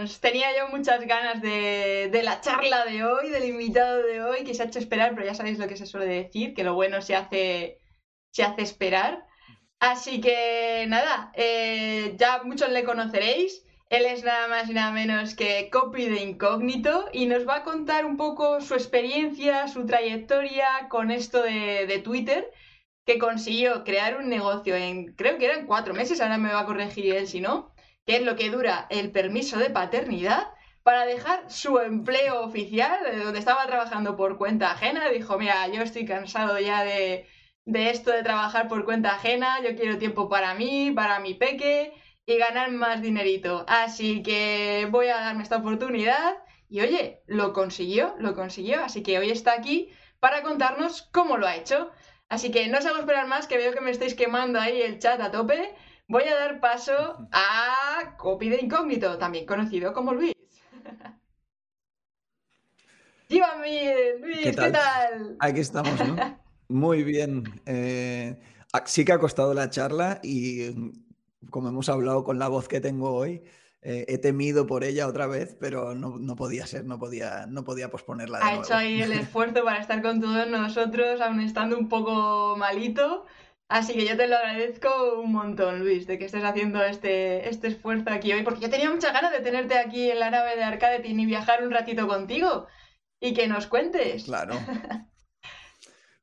Nada, G1B Arcadenians. Tenía yo muchas ganas de, de, la charla de hoy, del invitado de hoy, que se ha hecho esperar, pero ya sabéis lo que se suele decir, que lo bueno se hace, se hace esperar. Así que nada, eh, ya muchos le conoceréis. Él es nada más y nada menos que Copy de Incógnito y nos va a contar un poco su experiencia, su trayectoria con esto de, de Twitter que consiguió crear un negocio en, creo que eran cuatro meses, ahora me va a corregir él si no, que es lo que dura el permiso de paternidad, para dejar su empleo oficial, donde estaba trabajando por cuenta ajena. Dijo, mira, yo estoy cansado ya de, de esto de trabajar por cuenta ajena, yo quiero tiempo para mí, para mi peque y ganar más dinerito. Así que voy a darme esta oportunidad. Y oye, lo consiguió, lo consiguió. Así que hoy está aquí para contarnos cómo lo ha hecho. Así que no os hago esperar más, que veo que me estáis quemando ahí el chat a tope. Voy a dar paso a Copy de Incógnito, también conocido como Luis. Llévame, Luis, ¿qué tal? Aquí estamos, ¿no? Muy bien. Eh, sí que ha costado la charla y como hemos hablado con la voz que tengo hoy, eh, he temido por ella otra vez, pero no, podía ser, no podía, no podía posponerla. ha hecho ahí el esfuerzo para estar con todos nosotros, aún estando un poco malito. Así que yo te lo agradezco un montón, Luis, de que estés haciendo este, este esfuerzo aquí hoy, porque yo tenía muchas ganas de tenerte aquí en la nave de Arcadetin y viajar un ratito contigo y que nos cuentes. Claro.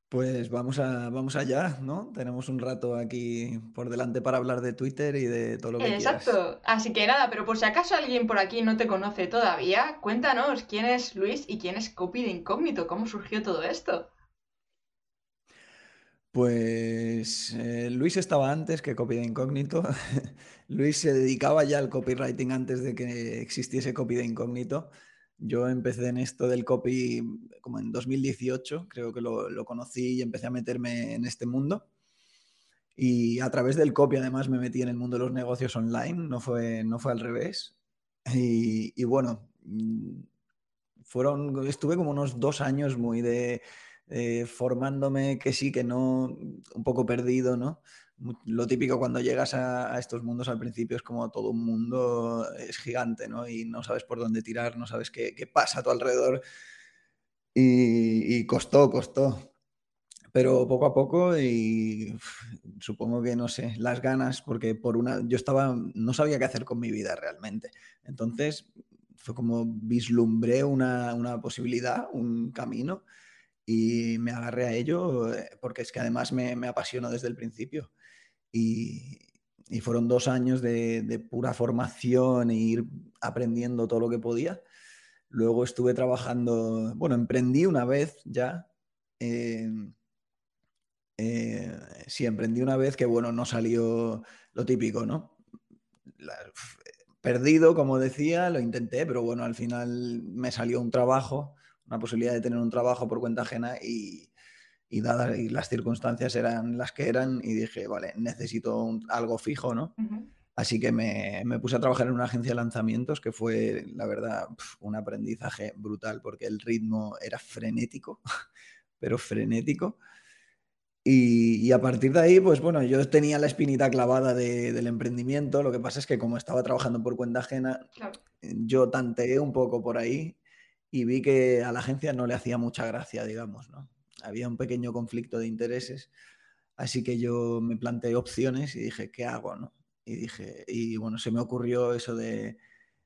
Pues vamos, a, vamos allá, ¿no? Tenemos un rato aquí por delante para hablar de Twitter y de todo lo que Exacto. Así que nada, pero por si acaso alguien por aquí no te conoce todavía, cuéntanos quién es Luis y quién es Copy de Incógnito, cómo surgió todo esto. Pues eh, Luis estaba antes que Copy de Incógnito. Luis se dedicaba ya al copywriting antes de que existiese Copy de Incógnito. Yo empecé en esto del copy como en 2018, creo que lo, conocí y empecé a meterme en este mundo. Y a través del copy además me metí en el mundo de los negocios online, no fue, no fue al revés. Y, bueno, mm, fueron, estuve como unos dos años muy de formándome, que sí, que no, un poco perdido, ¿no? lo típico cuando llegas a, estos mundos al principio es como todo un mundo es gigante, ¿no? Y no sabes por dónde tirar, no sabes qué, pasa a tu alrededor. Y, costó, costó. Pero poco a poco y supongo que, no sé, las ganas, porque por una, yo estaba, no sabía qué hacer con mi vida realmente. Entonces fue como vislumbré una, una posibilidad, un camino y me agarré a ello eh, porque es que además me, me apasionó desde el principio. Y, fueron dos años de, pura formación e ir aprendiendo todo lo que podía. Luego estuve trabajando, bueno, emprendí una vez ya. Eh, eh, sí, emprendí una vez que, bueno, no salió lo típico, ¿no? perdido, como decía, lo intenté, pero bueno, al final me salió un trabajo, una posibilidad de tener un trabajo por cuenta ajena y, y dadas y las circunstancias eran las que eran y dije, vale, necesito algo fijo, ¿no? Así que me, me, puse a trabajar en una agencia de lanzamientos que fue, la verdad, un aprendizaje brutal porque el ritmo era frenético, pero frenético. Y, y, a partir de ahí, pues bueno, yo tenía la espinita clavada de, del emprendimiento. Lo que pasa es que como estaba trabajando por cuenta ajena, yo tanteé un poco por ahí y vi que a la agencia no le hacía mucha gracia, digamos, ¿no? había un pequeño conflicto de intereses, así que yo me planteé opciones y dije, ¿qué hago? No? Y dije, y bueno, se me ocurrió eso de,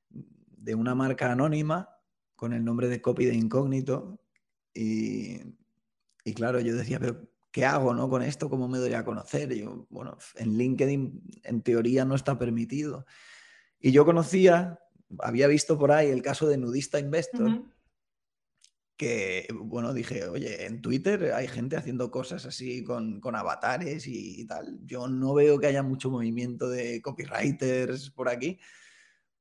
de una marca anónima con el nombre de copy de incógnito y, y claro, yo decía, pero ¿qué hago no, con esto? ¿Cómo me doy a conocer? yo, bueno, en LinkedIn en teoría no está permitido. Y yo conocía, había visto por ahí el caso de Nudista Investor, que, bueno, dije, oye, en Twitter hay gente haciendo cosas así con, avatares y, tal. Yo no veo que haya mucho movimiento de copywriters por aquí,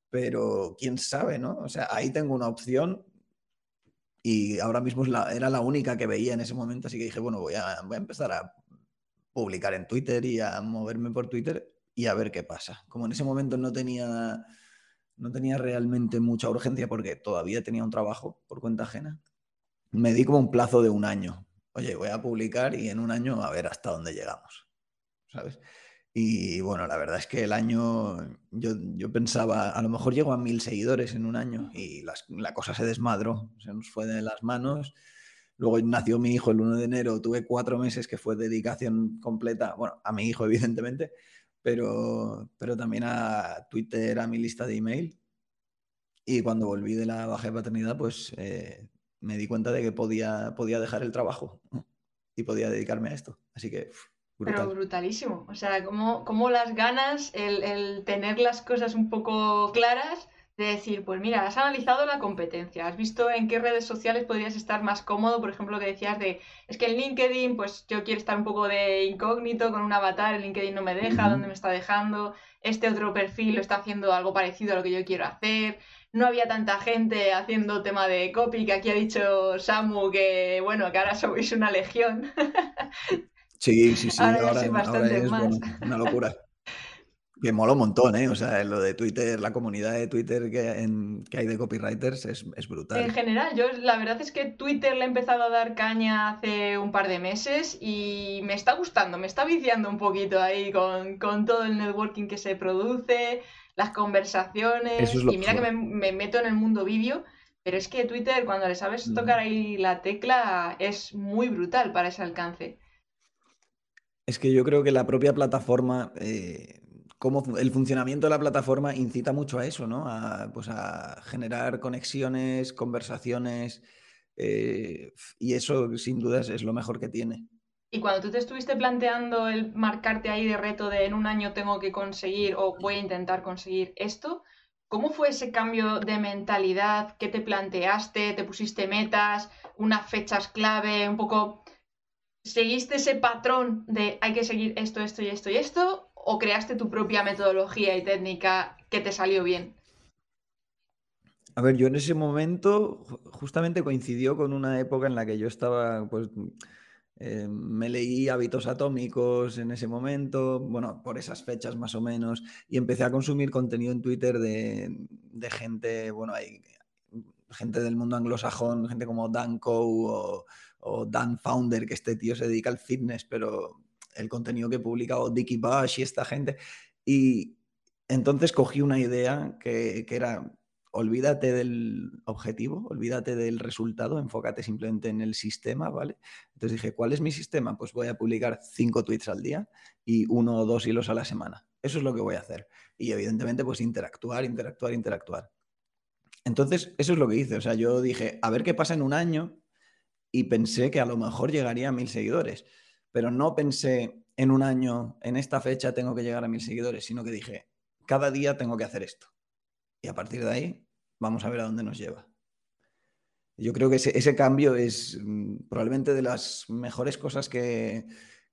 pero quién sabe, ¿no? O sea, ahí tengo una opción y ahora mismo era la única que veía en ese momento, así que dije, bueno, voy a, voy a empezar a publicar en Twitter y a moverme por Twitter y a ver qué pasa. Como en ese momento no tenía, no tenía realmente mucha urgencia porque todavía tenía un trabajo por cuenta ajena me di como un plazo de un año. Oye, voy a publicar y en un año a ver hasta dónde llegamos. ¿Sabes? Y bueno, la verdad es que el año, yo, yo pensaba, a lo mejor llego a mil seguidores en un año y la cosa se desmadró, se nos fue de las manos. Luego nació mi hijo el 1 de enero, tuve cuatro meses que fue dedicación completa, bueno, a mi hijo evidentemente, pero, pero también a Twitter, a mi lista de email. Y cuando volví de la baja de paternidad, pues eh, me di cuenta de que podía, podía dejar el trabajo y podía dedicarme a esto. Así que pero brutalísimo. O sea, como, como las ganas, el, el, tener las cosas un poco claras, de decir, pues mira, has analizado la competencia, has visto en qué redes sociales podrías estar más cómodo, por ejemplo, lo que decías de, es que en LinkedIn, pues yo quiero estar un poco de incógnito con un avatar, el LinkedIn no me deja, ¿dónde me está dejando? Este otro perfil lo está haciendo algo parecido a lo que yo quiero hacer. No había tanta gente haciendo tema de copy, que aquí ha dicho Samu que, bueno, que ahora sois una legión. Sí, sí, sí. Ahora, es una locura. Que mola un montón, ¿eh? O sea, lo de Twitter, la comunidad de Twitter que, que hay de copywriters es, es, brutal. En general, yo la verdad es que Twitter le he empezado a dar caña hace un par de meses y me está gustando, me está viciando un poquito ahí con, con todo el networking que se produce, las conversaciones. y mira que me, me, meto en el mundo vídeo, pero es que Twitter, cuando le sabes tocar ahí la tecla, es muy brutal para ese alcance. Es que yo creo que la propia plataforma, eh, como el funcionamiento de la plataforma incita mucho a eso, ¿no? A, pues a generar conexiones, conversaciones, eh, y eso sin dudas es lo mejor que tiene. Y cuando tú te estuviste planteando el marcarte ahí de reto de en un año tengo que conseguir o voy a intentar conseguir esto, ¿cómo fue ese cambio de mentalidad? ¿Qué te planteaste? ¿Te pusiste metas? ¿Unas fechas clave? Un poco ¿Seguiste ese patrón de hay que seguir esto, esto y esto y esto? ¿O creaste tu propia metodología y técnica que te salió bien? A ver, yo en ese momento justamente coincidió con una época en la que yo estaba, pues, eh, me leí hábitos atómicos en ese momento, bueno, por esas fechas más o menos, y empecé a consumir contenido en Twitter de, gente, bueno, hay gente del mundo anglosajón, gente como Dan Coe o Dan Founder, que este tío se dedica al fitness, pero el contenido que publica o Dickie Bush y esta gente. Y entonces cogí una idea que, era, olvídate del objetivo, olvídate del resultado, enfócate simplemente en el sistema, ¿vale? Entonces dije, ¿cuál es mi sistema? Pues voy a publicar cinco tweets al día y uno o dos hilos a la semana. Eso es lo que voy a hacer. Y evidentemente, pues interactuar, interactuar, interactuar. Entonces, eso es lo que hice. O sea, yo dije, a ver qué pasa en un año y pensé que a lo mejor llegaría a mil seguidores, pero no pensé en un año, en esta fecha tengo que llegar a mil seguidores, sino que dije, cada día tengo que hacer esto. Y a partir de ahí, vamos a ver a dónde nos lleva. Yo creo que ese, cambio es mm, probablemente de las mejores cosas que,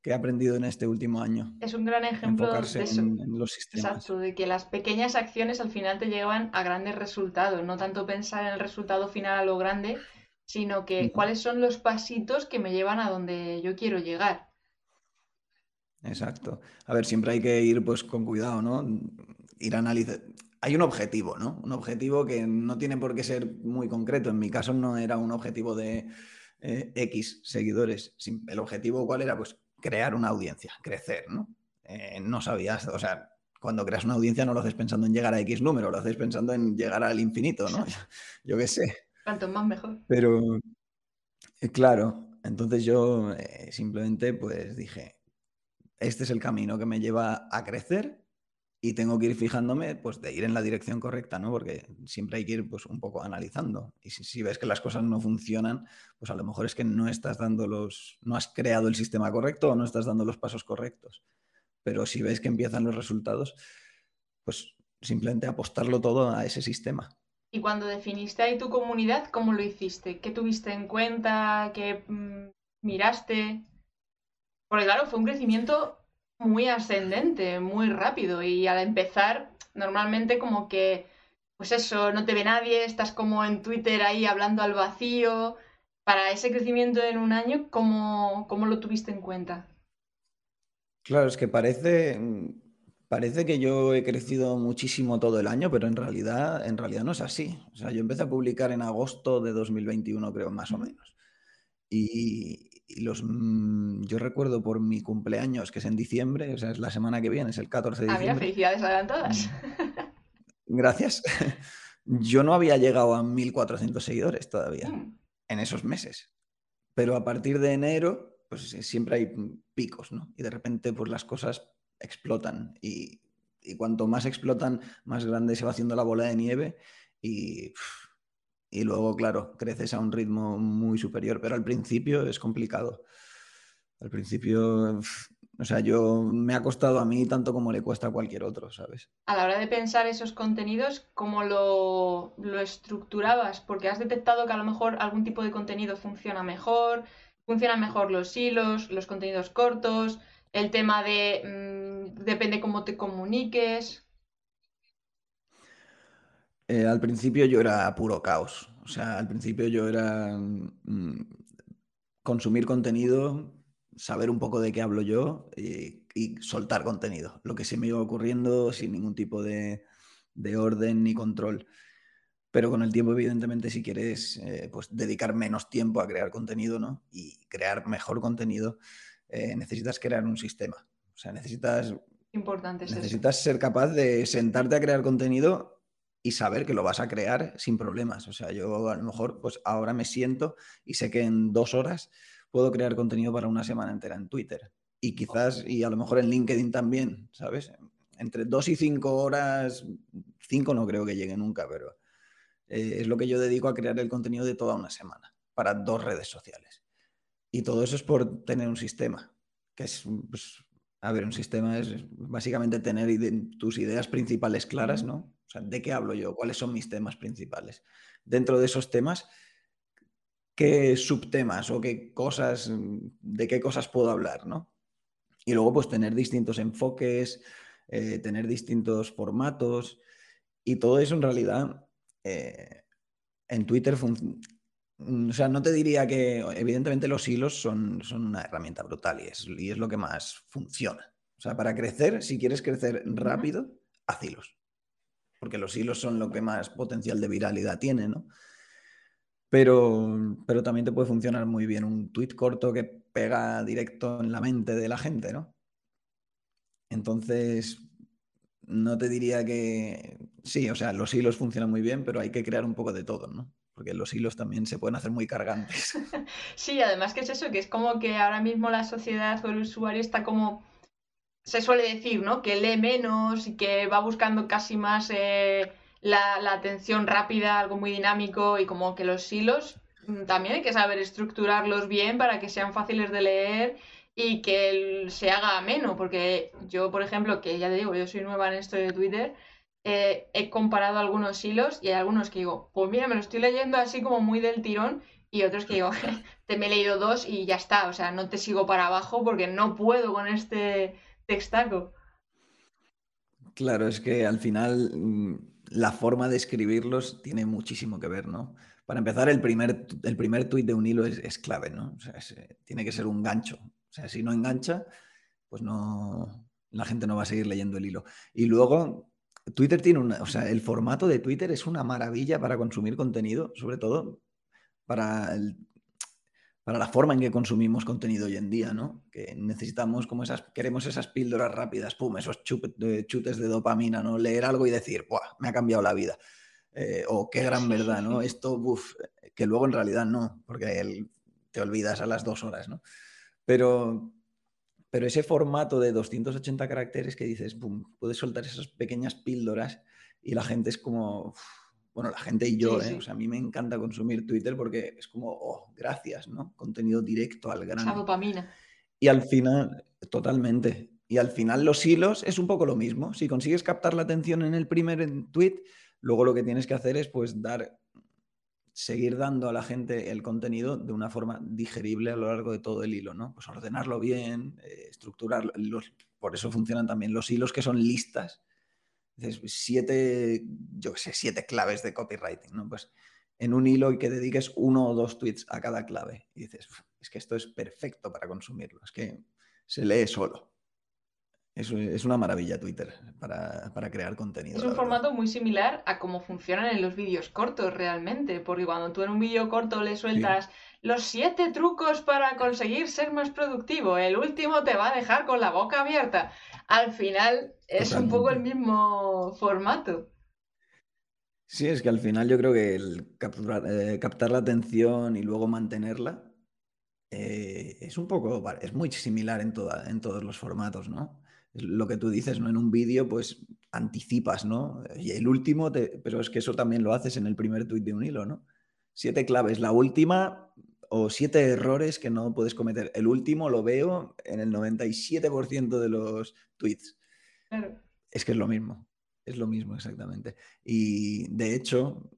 he aprendido en este último año. Es un gran ejemplo de eso. En, los sistemas. Exacto, de que las pequeñas acciones al final te llevan a grandes resultados, no tanto pensar en el resultado final a lo grande, sino que cuáles son los pasitos que me llevan a donde yo quiero llegar. Exacto. A ver, siempre hay que ir pues con cuidado, ¿no? Ir a analizar. Hay un objetivo, ¿no? Un objetivo que no tiene por qué ser muy concreto. En mi caso no era un objetivo de eh, X seguidores. El objetivo cuál era, pues crear una audiencia, crecer, ¿no? Eh, no sabías, o sea, cuando creas una audiencia no lo haces pensando en llegar a X número, lo haces pensando en llegar al infinito, ¿no? Yo qué sé. Cuanto más mejor. Pero, eh, claro, entonces yo simplemente pues dije, este es el camino que me lleva a crecer y tengo que ir fijándome pues de ir en la dirección correcta, ¿no? Porque siempre hay que ir pues un poco analizando. Y si, ves que las cosas no funcionan, pues a lo mejor es que no estás dando los, no has creado el sistema correcto o no estás dando los pasos correctos. Pero si ves que empiezan los resultados, pues simplemente apostarlo todo a ese sistema. Y cuando definiste ahí tu comunidad, ¿cómo lo hiciste? ¿Qué tuviste en cuenta? ¿Qué mm, miraste? Porque claro, fue un crecimiento muy ascendente, muy rápido. Y al empezar, normalmente como que, pues eso, no te ve nadie, estás como en Twitter ahí hablando al vacío. Para ese crecimiento en un año, ¿cómo, cómo lo tuviste en cuenta? Claro, es que parece, Parece que yo he crecido muchísimo todo el año, pero en realidad, en realidad no es así. O sea, yo empecé a publicar en agosto de 2021, creo, más o menos. Y, y los, mm, yo recuerdo por mi cumpleaños, que es en diciembre, o sea, es la semana que viene, es el 14 de Ah, mira, diciembre. felicidades adelantadas. Mm. Gracias. Yo no había llegado a 1.400 seguidores todavía Mm, en esos meses. Pero a partir de enero, pues eh, siempre hay picos, ¿no? Y de repente, pues las cosas explotan. Y, y cuanto más explotan, más grande se va haciendo la bola de nieve. Y, y luego, claro, creces a un ritmo muy superior. Pero al principio es complicado. Al principio, o sea, yo me ha costado a mí tanto como le cuesta a cualquier otro, ¿sabes? A la hora de pensar esos contenidos, ¿cómo lo, lo estructurabas? Porque has detectado que a lo mejor algún tipo de contenido funciona mejor, funcionan mejor los hilos, los contenidos cortos, el tema de mm, depende cómo te comuniques. Eh, al principio yo era puro caos. O sea, al principio yo era mm, consumir contenido, saber un poco de qué hablo yo y, y soltar contenido. Lo que se me iba ocurriendo sin ningún tipo de, de orden ni control. Pero con el tiempo, evidentemente, si quieres eh, pues dedicar menos tiempo a crear contenido ¿no? y crear mejor contenido, eh, necesitas crear un sistema. O sea, necesitas, Importante es eso. necesitas ser capaz de sentarte a crear contenido y saber que lo vas a crear sin problemas. O sea, yo a lo mejor, pues ahora me siento y sé que en dos horas puedo crear contenido para una semana entera en Twitter. Y quizás, y a lo mejor en LinkedIn también, ¿sabes? Entre dos y cinco horas, cinco no creo que llegue nunca, pero eh, es lo que yo dedico a crear el contenido de toda una semana para dos redes sociales. Y todo eso es por tener un sistema, que es, pues, a ver, un sistema es básicamente tener ide- tus ideas principales claras. ¿no? O sea, ¿de qué hablo yo? ¿Cuáles son mis temas principales? Dentro de esos temas, ¿qué subtemas o qué cosas, de qué cosas puedo hablar, ¿no? Y luego, pues tener distintos enfoques, eh, tener distintos formatos y todo eso en realidad eh, en Twitter funciona. O sea, no te diría que, evidentemente, los hilos son, son una herramienta brutal y es, y es lo que más funciona. O sea, para crecer, si quieres crecer rápido, haz hilos. Porque los hilos son lo que más potencial de viralidad tiene, ¿no? Pero, pero también te puede funcionar muy bien un tweet corto que pega directo en la mente de la gente, ¿no? Entonces, no te diría que sí, o sea, los hilos funcionan muy bien, pero hay que crear un poco de todo, ¿no? Porque los hilos también se pueden hacer muy cargantes. Sí, además que es eso, que es como que ahora mismo la sociedad o el usuario está como, se suele decir, ¿no? Que lee menos y que va buscando casi más eh, la, atención rápida, algo muy dinámico y como que los hilos mm, también hay que saber estructurarlos bien para que sean fáciles de leer y que se haga ameno, porque yo, por ejemplo, que ya te digo, yo soy nueva en esto de Twitter, eh, he comparado algunos hilos y hay algunos que digo, pues mira, me lo estoy leyendo así como muy del tirón y otros que digo, te me he leído dos y ya está, o sea, no te sigo para abajo porque no puedo con este textaco. Claro, es que al final mm, la forma de escribirlos tiene muchísimo que ver, ¿no? Para empezar, el primer, el primer tuit de un hilo es, es clave, ¿no? O sea, eh, tiene que ser un gancho. O sea, si no engancha, pues no, la gente no va a seguir leyendo el hilo. Y luego, Twitter tiene una, o sea, el formato de Twitter es una maravilla para consumir contenido, sobre todo para el- para la forma en que consumimos contenido hoy en día, ¿no? Que necesitamos como esas, queremos esas píldoras rápidas, pum, esos chutes de dopamina, ¿no? Leer algo y decir, ¡buah! Me ha cambiado la vida. Eh, o qué gran verdad, ¿no? Esto, uff, que luego en realidad no, porque el- te olvidas a las dos horas, ¿no? Pero, pero ese formato de 280 caracteres que dices, pum, puedes soltar esas pequeñas píldoras y la gente es como, uf, bueno, la gente y yo, Sí, ¿eh? sí. O sea, a mí me encanta consumir Twitter porque es como, oh, gracias, ¿no? Contenido directo al Esa grano. dopamina. Y al final, totalmente. Y al final los hilos es un poco lo mismo. Si consigues captar la atención en el primer tweet, luego lo que tienes que hacer es pues dar, seguir dando a la gente el contenido de una forma digerible a lo largo de todo el hilo, ¿no? Pues ordenarlo bien, eh, estructurarlo. Los, por eso funcionan también los hilos que son listas. Dices, siete, yo qué sé, siete claves de copywriting, ¿no? Pues en un hilo y que dediques uno o dos tweets a cada clave. Y dices, "Uf, es que esto es perfecto para consumirlo. Es que se lee solo. Es, es una maravilla Twitter para, para crear contenido. Es un formato muy similar a cómo funcionan en los vídeos cortos realmente, porque cuando tú en un vídeo corto le sueltas los siete trucos para conseguir ser más productivo. El último te va a dejar con la boca abierta. Al final es un poco el mismo formato. Sí, es que al final yo creo que el capturar, eh, captar la atención y luego mantenerla eh, es un poco, es muy similar en, toda, en todos los formatos, ¿no? Lo que tú dices, ¿no? En un vídeo, pues anticipas, ¿no? Y el último, pero es que eso también lo haces en el primer tuit de un hilo, ¿no? Siete claves, la última o siete errores que no puedes cometer. El último lo veo en el 97% de los tweets. Es que es lo mismo. Es lo mismo, exactamente. Y de hecho,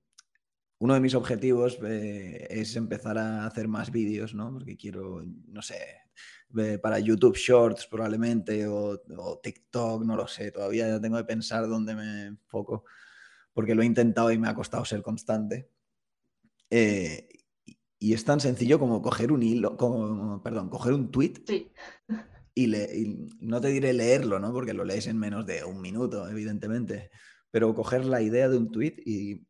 uno de mis objetivos eh, es empezar a hacer más vídeos, ¿no? Porque quiero, no sé, para YouTube Shorts probablemente o, TikTok, no lo sé. Todavía tengo que pensar dónde me enfoco, porque lo he intentado y me ha costado ser constante. Eh, y es tan sencillo como coger un hilo, como, perdón, coger un tweet sí y, no te diré leerlo, ¿no? Porque lo lees en menos de un minuto, evidentemente, pero coger la idea de un tweet y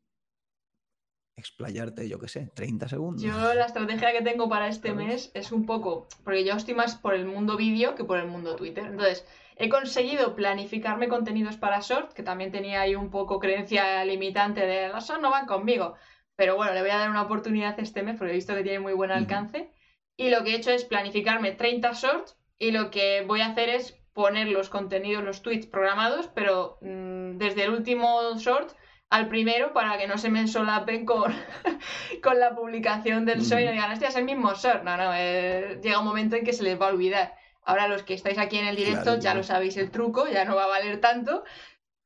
explayarte, yo qué sé, 30 segundos. Yo la estrategia que tengo para este mes es un poco, porque yo estoy más por el mundo vídeo que por el mundo Twitter. Entonces, he conseguido planificarme contenidos para short, que también tenía ahí un poco creencia limitante de los short no van conmigo. Pero bueno, le voy a dar una oportunidad este mes porque he visto que tiene muy buen alcance. Y lo que he hecho es planificarme 30 shorts y lo que voy a hacer es poner los contenidos, los tweets programados, pero mm, desde el último short al primero para que no se me solapen con, con la publicación del show y no digan, este es el mismo short. No, no, eh, llega un momento en que se les va a olvidar. Ahora los que estáis aquí en el directo ya lo sabéis el truco, ya no va a valer tanto,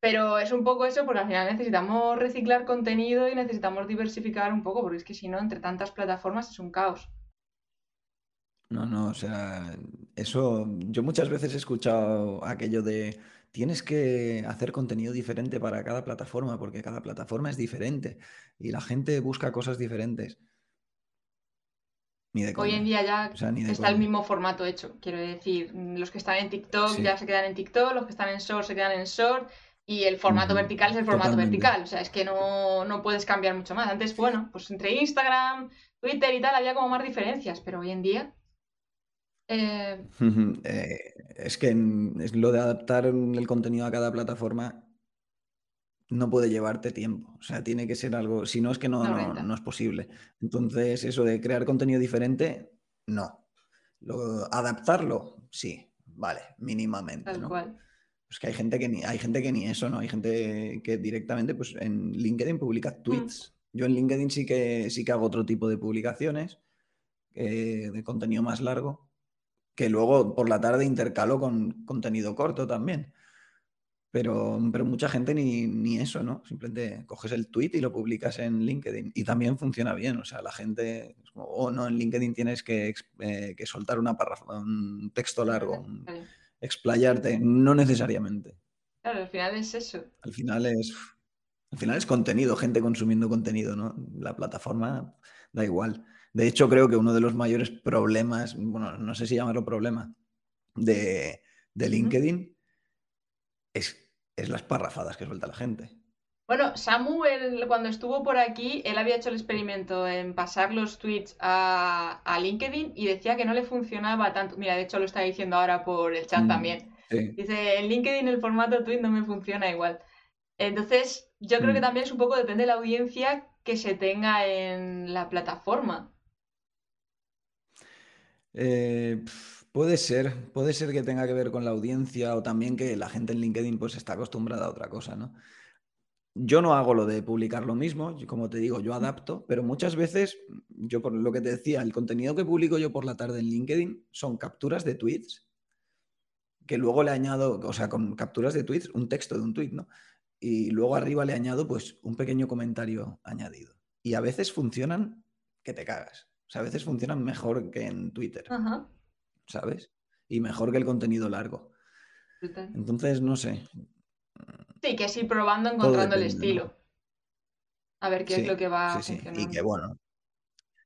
pero es un poco eso porque al final necesitamos reciclar contenido y necesitamos diversificar un poco, porque es que si no, entre tantas plataformas es un caos. No, no, o sea, eso, yo muchas veces he escuchado aquello de tienes que hacer contenido diferente para cada plataforma, porque cada plataforma es diferente y la gente busca cosas diferentes. Ni de Hoy en día ya está el mismo formato hecho. Quiero decir, los que están en TikTok ya se quedan en TikTok, los que están en Short se quedan en Short y el formato vertical es el formato vertical. O sea, es que no, no puedes cambiar mucho más. Antes, bueno, pues entre Instagram, Twitter y tal había como más diferencias, pero hoy en día eh, eh, es que es lo de adaptar el contenido a cada plataforma no puede llevarte tiempo. O sea, tiene que ser algo. Si no, es que no, no, es posible. Entonces, eso de crear contenido diferente, no. adaptarlo, sí, vale, mínimamente. Tal cual. Pues que hay gente que ni, hay gente que ni eso, ¿no? Hay gente que directamente, pues en LinkedIn publica mm. tweets. Yo en LinkedIn sí que sí que hago otro tipo de publicaciones eh, de contenido más largo que luego por la tarde intercalo con contenido corto también. Pero, pero mucha gente ni, eso, ¿no? Simplemente coges el tweet y lo publicas en LinkedIn. Y también funciona bien. O sea, la gente, o oh, no, en LinkedIn tienes que, eh, soltar una un texto largo, explayarte. No necesariamente. Claro, al final es eso. Al final es, al final es contenido, gente consumiendo contenido, ¿no? La plataforma da igual. De hecho, creo que uno de los mayores problemas, bueno, no sé si llamarlo problema, de, LinkedIn es, es las parrafadas que suelta la gente. Bueno, Samu, cuando estuvo por aquí, él había hecho el experimento en pasar los tweets a, LinkedIn y decía que no le funcionaba tanto. Mira, de hecho lo está diciendo ahora por el chat mm, también. Dice, en LinkedIn el formato tweet no me funciona igual. Entonces, yo creo que mm. también es un poco depende de la audiencia que se tenga en la plataforma. Eh, puede ser, puede ser que tenga que ver con la audiencia o también que la gente en LinkedIn pues está acostumbrada a otra cosa, ¿no? Yo no hago lo de publicar lo mismo, como te digo, yo adapto, pero muchas veces, yo por lo que te decía, el contenido que publico yo por la tarde en LinkedIn son capturas de tweets que luego le añado, o sea, con capturas de tweets, un texto de un tweet, ¿no? Y luego arriba le añado pues un pequeño comentario añadido. Y a veces funcionan que te cagas a veces funcionan mejor que en Twitter. ¿Sabes? Y mejor que el contenido largo. Entonces, no sé. Sí, que así probando, encontrando el estilo. A ver qué es lo que va a funcionar. Y que bueno.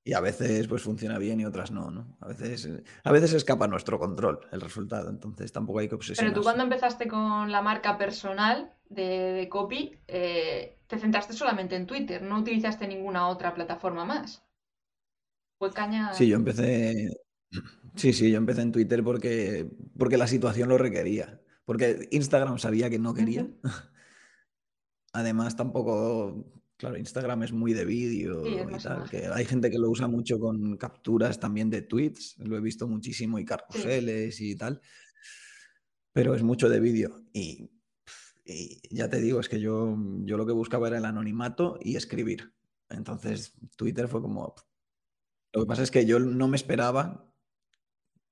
Y a veces pues funciona bien y otras no, ¿no? A veces, a veces escapa nuestro control el resultado, entonces tampoco hay que obsesionarse. Pero tú cuando empezaste con la marca personal de, copy, eh, te centraste solamente en Twitter, no utilizaste ninguna otra plataforma más. Fue caña. Sí, yo empecé. Sí, sí, yo empecé en Twitter porque, porque la situación lo requería. Porque Instagram sabía que no quería. Además, tampoco. Claro, Instagram es muy de Sí, vídeo y más tal. Que hay gente que lo usa mucho con capturas también de tweets. Lo he visto muchísimo y Sí. carruseles y tal. Pero es mucho de vídeo. Y, y ya te digo, es que yo, yo lo que buscaba era el anonimato y escribir. Entonces, Twitter fue como. Lo que pasa es que yo no me esperaba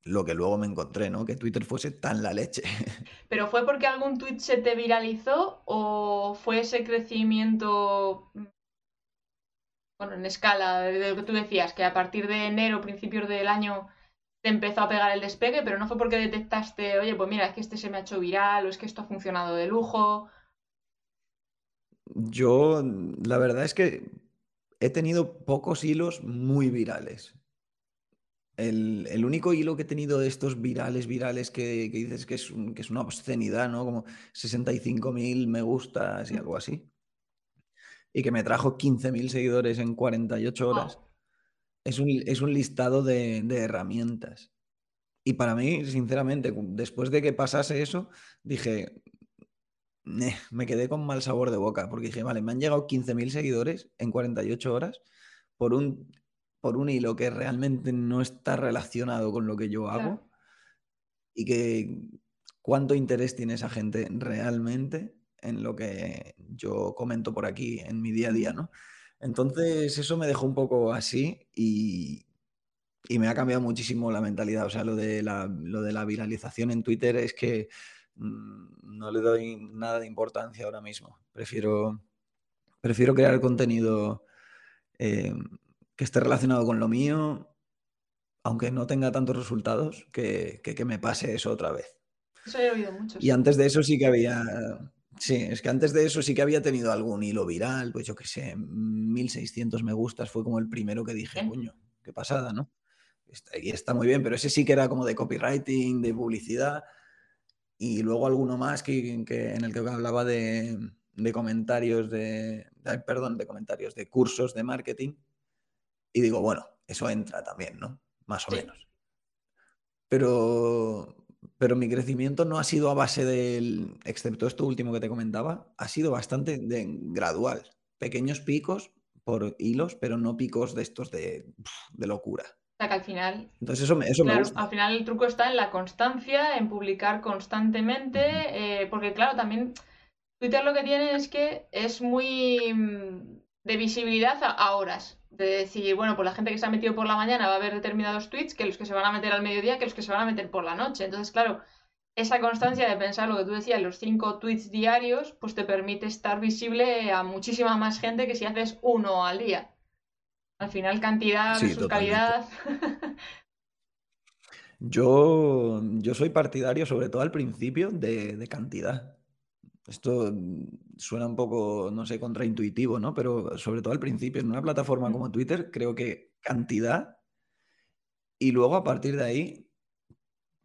lo que luego me encontré, ¿no? Que Twitter fuese tan la leche. ¿Pero fue porque algún tweet se te viralizó o fue ese crecimiento, bueno, en escala de lo que tú decías, que a partir de enero, principios del año, te empezó a pegar el despegue, pero no fue porque detectaste, oye, pues mira, es que este se me ha hecho viral o es que esto ha funcionado de lujo? Yo, la verdad es que he tenido pocos hilos muy virales. El, el único hilo que he tenido de estos virales, virales, que, que dices que es, un- que es una obscenidad, ¿no? Como 65.000 me gustas y Mm, algo así. Y que me trajo 15.000 seguidores en 48 horas. Es un, es un listado de, de herramientas. Y para mí, sinceramente, después de que pasase eso, dije, me quedé con mal sabor de boca, porque dije, vale, me han llegado 15.000 seguidores en 48 horas por un, por un hilo que realmente no está relacionado con lo que yo Claro. hago y que cuánto interés tiene esa gente realmente en lo que yo comento por aquí en mi día a día. ¿no? Entonces eso me dejó un poco así y, y me ha cambiado muchísimo la mentalidad. O sea, lo de la, lo de la viralización en Twitter es que mm, no le doy nada de importancia ahora mismo. Prefiero, prefiero crear contenido eh, que esté relacionado con lo mío, aunque no tenga tantos resultados, que, que, que me pase eso otra vez. Eso he oído mucho, Y antes de eso sí que había... Sí, es que antes de eso sí que había tenido algún hilo viral, pues yo qué sé, 1600 me gustas fue como el primero que dije, Bien. coño, qué pasada, ¿no? Está, y está muy bien, pero ese sí que era como de copywriting, de publicidad, y luego alguno más que, que en el que hablaba de, de comentarios de, de- perdón, de comentarios de cursos de marketing, y digo, bueno, eso entra también, ¿no? Más o Sí. menos. Pero, pero mi crecimiento no ha sido a base del, excepto esto último que te comentaba, ha sido bastante de- gradual. Pequeños picos por hilos, pero no picos de estos de, de locura. O sea que al final Entonces eso me, eso me gusta. al final el truco está en la constancia, en publicar constantemente, eh, porque claro, también Twitter lo que tiene es que es muy mm, de visibilidad a, a horas. De decir, bueno, pues la gente que se ha metido por la mañana va a ver determinados tweets que los que se van a meter al mediodía que los que se van a meter por la noche. Entonces, claro, esa constancia de pensar lo que tú decías, los cinco tweets diarios, pues te permite estar visible a muchísima más gente que si haces uno al día. Al final, cantidad Sí, versus calidad. Yo, yo soy partidario, sobre todo al principio, de, de cantidad. Esto mm, suena un poco, no sé, contraintuitivo, ¿no? Pero sobre todo al principio, en una plataforma como Twitter, creo que cantidad y luego a partir de ahí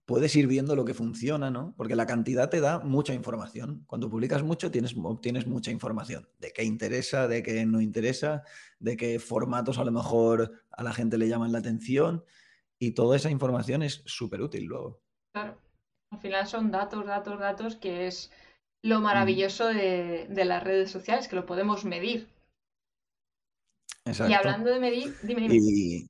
puedes ir viendo lo que funciona, ¿no? Porque la cantidad te da mucha información. Cuando publicas mucho tienes, obtienes mucha información de qué interesa, de qué no interesa, de qué formatos a lo mejor a la gente le llaman la atención y toda esa información es súper útil luego. Claro, al final son datos, datos, datos, que es lo Mm, maravilloso de, de las redes sociales, que lo podemos medir. Y exacto. hablando de medir, dime, dime. Y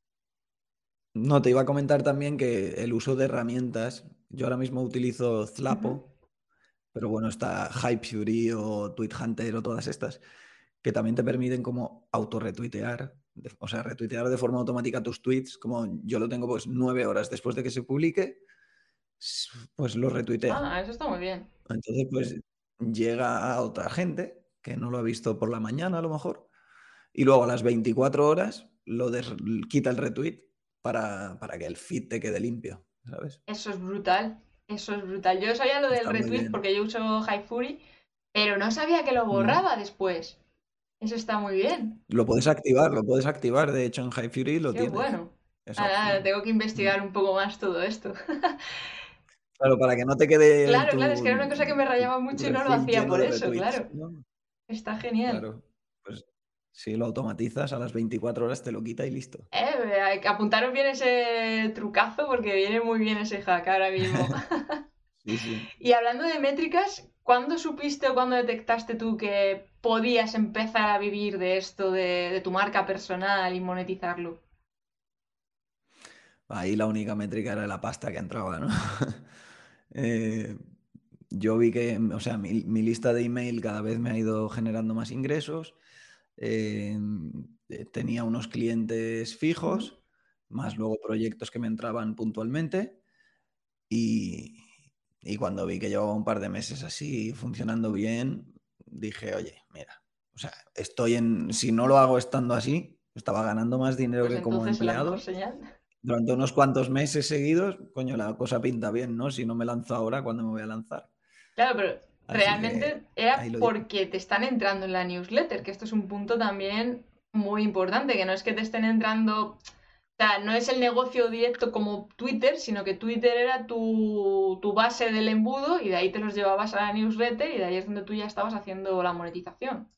no, te iba a comentar también que el uso de herramientas, yo ahora mismo utilizo. Zlapo, pero bueno, está Hypefury o TweetHunter o todas estas, que también te permiten como autorretuitear, o sea, retuitear de forma automática tus tweets, como yo lo tengo pues nueve horas después de que se publique, pues lo retuitea. Ah, eso está muy bien. Entonces, pues llega a otra gente que no lo ha visto por la mañana a lo mejor, y luego a las 24 horas lo des- quita el retweet para, para que el feed te quede limpio, ¿sabes? Eso es brutal. Eso es brutal. Yo sabía lo del Está retweet porque yo uso HiFury, pero no sabía que lo Mm. borraba después. Eso está muy bien. Lo puedes activar, lo puedes activar, de hecho en High Fury lo Qué tienes, bueno. tengo que investigar un poco más todo esto. Claro, para que no te quede Claro, claro, es que era una cosa que me rayaba mucho y no lo hacía por eso, retweets, claro. ¿no? Está genial. Claro, pues Si lo automatizas a las 24 horas te lo quita y listo. Eh, apuntaros bien ese trucazo porque viene muy bien ese hack ahora mismo. Sí, sí. Y hablando de métricas, ¿cuándo supiste o cuándo detectaste tú que podías empezar a vivir de esto, de, de tu marca personal y monetizarlo? Ahí la única métrica era la pasta que entraba, ¿no? Eh, yo vi que, o sea, mi, mi lista de email cada vez me ha ido generando más ingresos. eh, eh, tenía unos clientes fijos, más luego proyectos que me entraban puntualmente. Y, y cuando vi que llevaba un par de meses así funcionando bien, dije, oye, mira, o sea, estoy en, si no lo hago estando así, estaba ganando más dinero Pues que como entonces la mejor empleado señal. Durante unos cuantos meses seguidos, coño, la cosa pinta bien, ¿no? Si no me lanzo ahora, ¿cuándo me voy a lanzar? Claro, pero Así realmente era porque te están entrando en la newsletter, que esto es un punto también muy importante, que no es que te estén entrando, o sea, no es el negocio directo como Twitter, sino que Twitter era tu, tu base del embudo y de ahí te los llevabas a la newsletter y de ahí es donde tú ya estabas haciendo la monetización.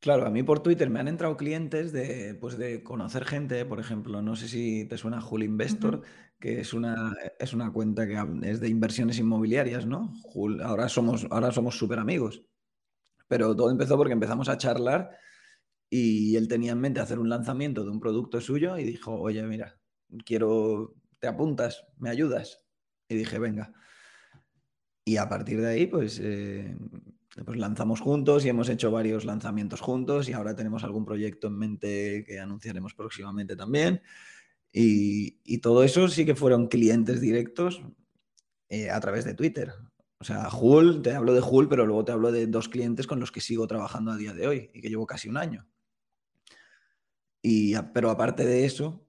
Claro, a mí por Twitter me han entrado clientes de, pues de conocer gente, por ejemplo, no sé si te suena Jul Investor, que es una, es una cuenta que es de inversiones inmobiliarias, ¿no? Jul, ahora somos, ahora somos súper amigos, pero todo empezó porque empezamos a charlar y él tenía en mente hacer un lanzamiento de un producto suyo y dijo, oye, mira, quiero, ¿te apuntas? ¿Me ayudas? Y dije, venga. Y a partir de ahí, pues, eh, pues lanzamos juntos y hemos hecho varios lanzamientos juntos y ahora tenemos algún proyecto en mente que anunciaremos próximamente también. Y, y todo eso sí que fueron clientes directos eh, a través de Twitter. O sea, Hull, te hablo de Hull, pero luego te hablo de dos clientes con los que sigo trabajando a día de hoy y que llevo casi un año. Y, pero aparte de eso,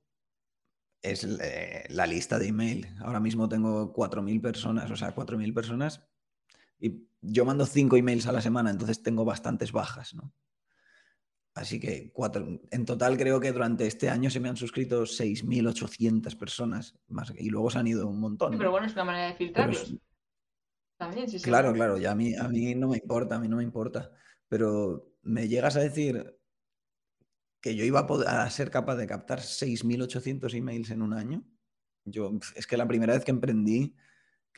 es eh, la lista de email. Ahora mismo tengo 4.000 personas, o sea, 4.000 personas y yo mando 5 emails a la semana, entonces tengo bastantes bajas, ¿no? Así que cuatro, en total creo que durante este año se me han suscrito 6.800 personas más, y luego se han ido un Sí, montón, pero ¿no? bueno, es una manera de Pero filtrarlos. También, sí, claro, seguro. claro, ya a mí, a mí no me importa, a mí no me importa. Pero me llegas a decir que yo iba a, poder, a ser capaz de captar 6.800 emails en un año. Yo, es que la primera vez que emprendí,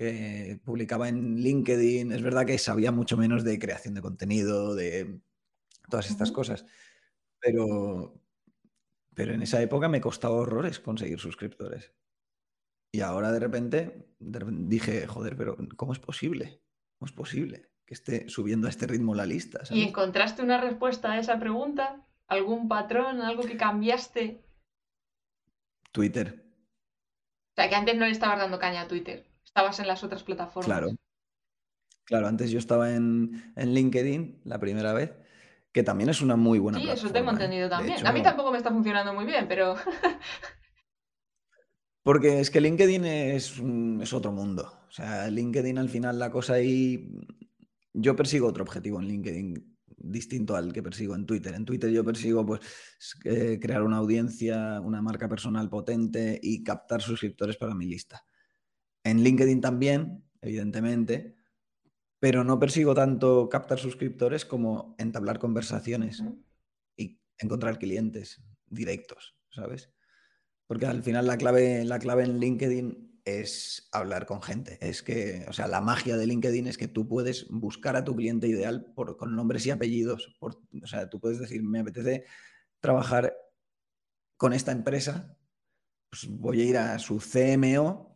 que publicaba en LinkedIn, es verdad que sabía mucho menos de creación de contenido, de todas estas cosas, pero, pero en esa época me costaba horrores conseguir suscriptores. Y ahora de repente, dije, joder, pero ¿cómo es posible? ¿Cómo es posible que esté subiendo a este ritmo la lista, ¿Y encontraste una respuesta a esa pregunta? ¿Algún patrón? ¿Algo que cambiaste? Twitter, O sea, que antes no le estabas dando caña a Twitter. Estabas en las otras plataformas. claro, claro, antes yo estaba en, en LinkedIn la primera vez, que también es una muy buena Sí, eso tengo plataforma, ¿eh? entendido De también. hecho, A mí tampoco me está funcionando muy bien, pero... porque es que LinkedIn es, es otro mundo. O sea, LinkedIn al final la cosa ahí... Yo persigo otro objetivo en LinkedIn distinto al que persigo en Twitter. En Twitter yo persigo pues eh, crear una audiencia, una marca personal potente y captar suscriptores para mi lista. En LinkedIn también, evidentemente, pero no persigo tanto captar suscriptores como entablar conversaciones y encontrar clientes directos, ¿sabes? Porque al final la clave, la clave en LinkedIn es hablar con gente. Es que, o sea, la magia de LinkedIn es que tú puedes buscar a tu cliente ideal por, con nombres y apellidos. Por, o sea, tú puedes decir, me apetece trabajar con esta empresa, pues voy a ir a su CMO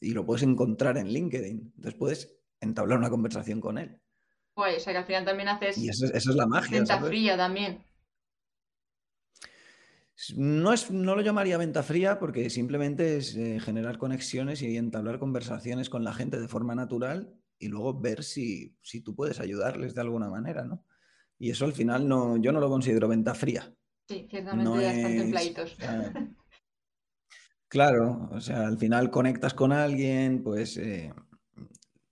y lo puedes encontrar en LinkedIn. Entonces puedes entablar una conversación con él. Guay, o sea que al final también Y haces eso, eso es la magia, venta ¿sabes? fría también. No, es, no lo llamaría venta fría porque simplemente es eh, generar conexiones y entablar conversaciones con la gente de forma natural y luego ver si, si tú puedes ayudarles de alguna manera, ¿no? Y eso al final no, yo no lo considero venta fría. Sí, ciertamente No ya están es, templaditos. o sea, claro, o sea, al final conectas con alguien, pues eh,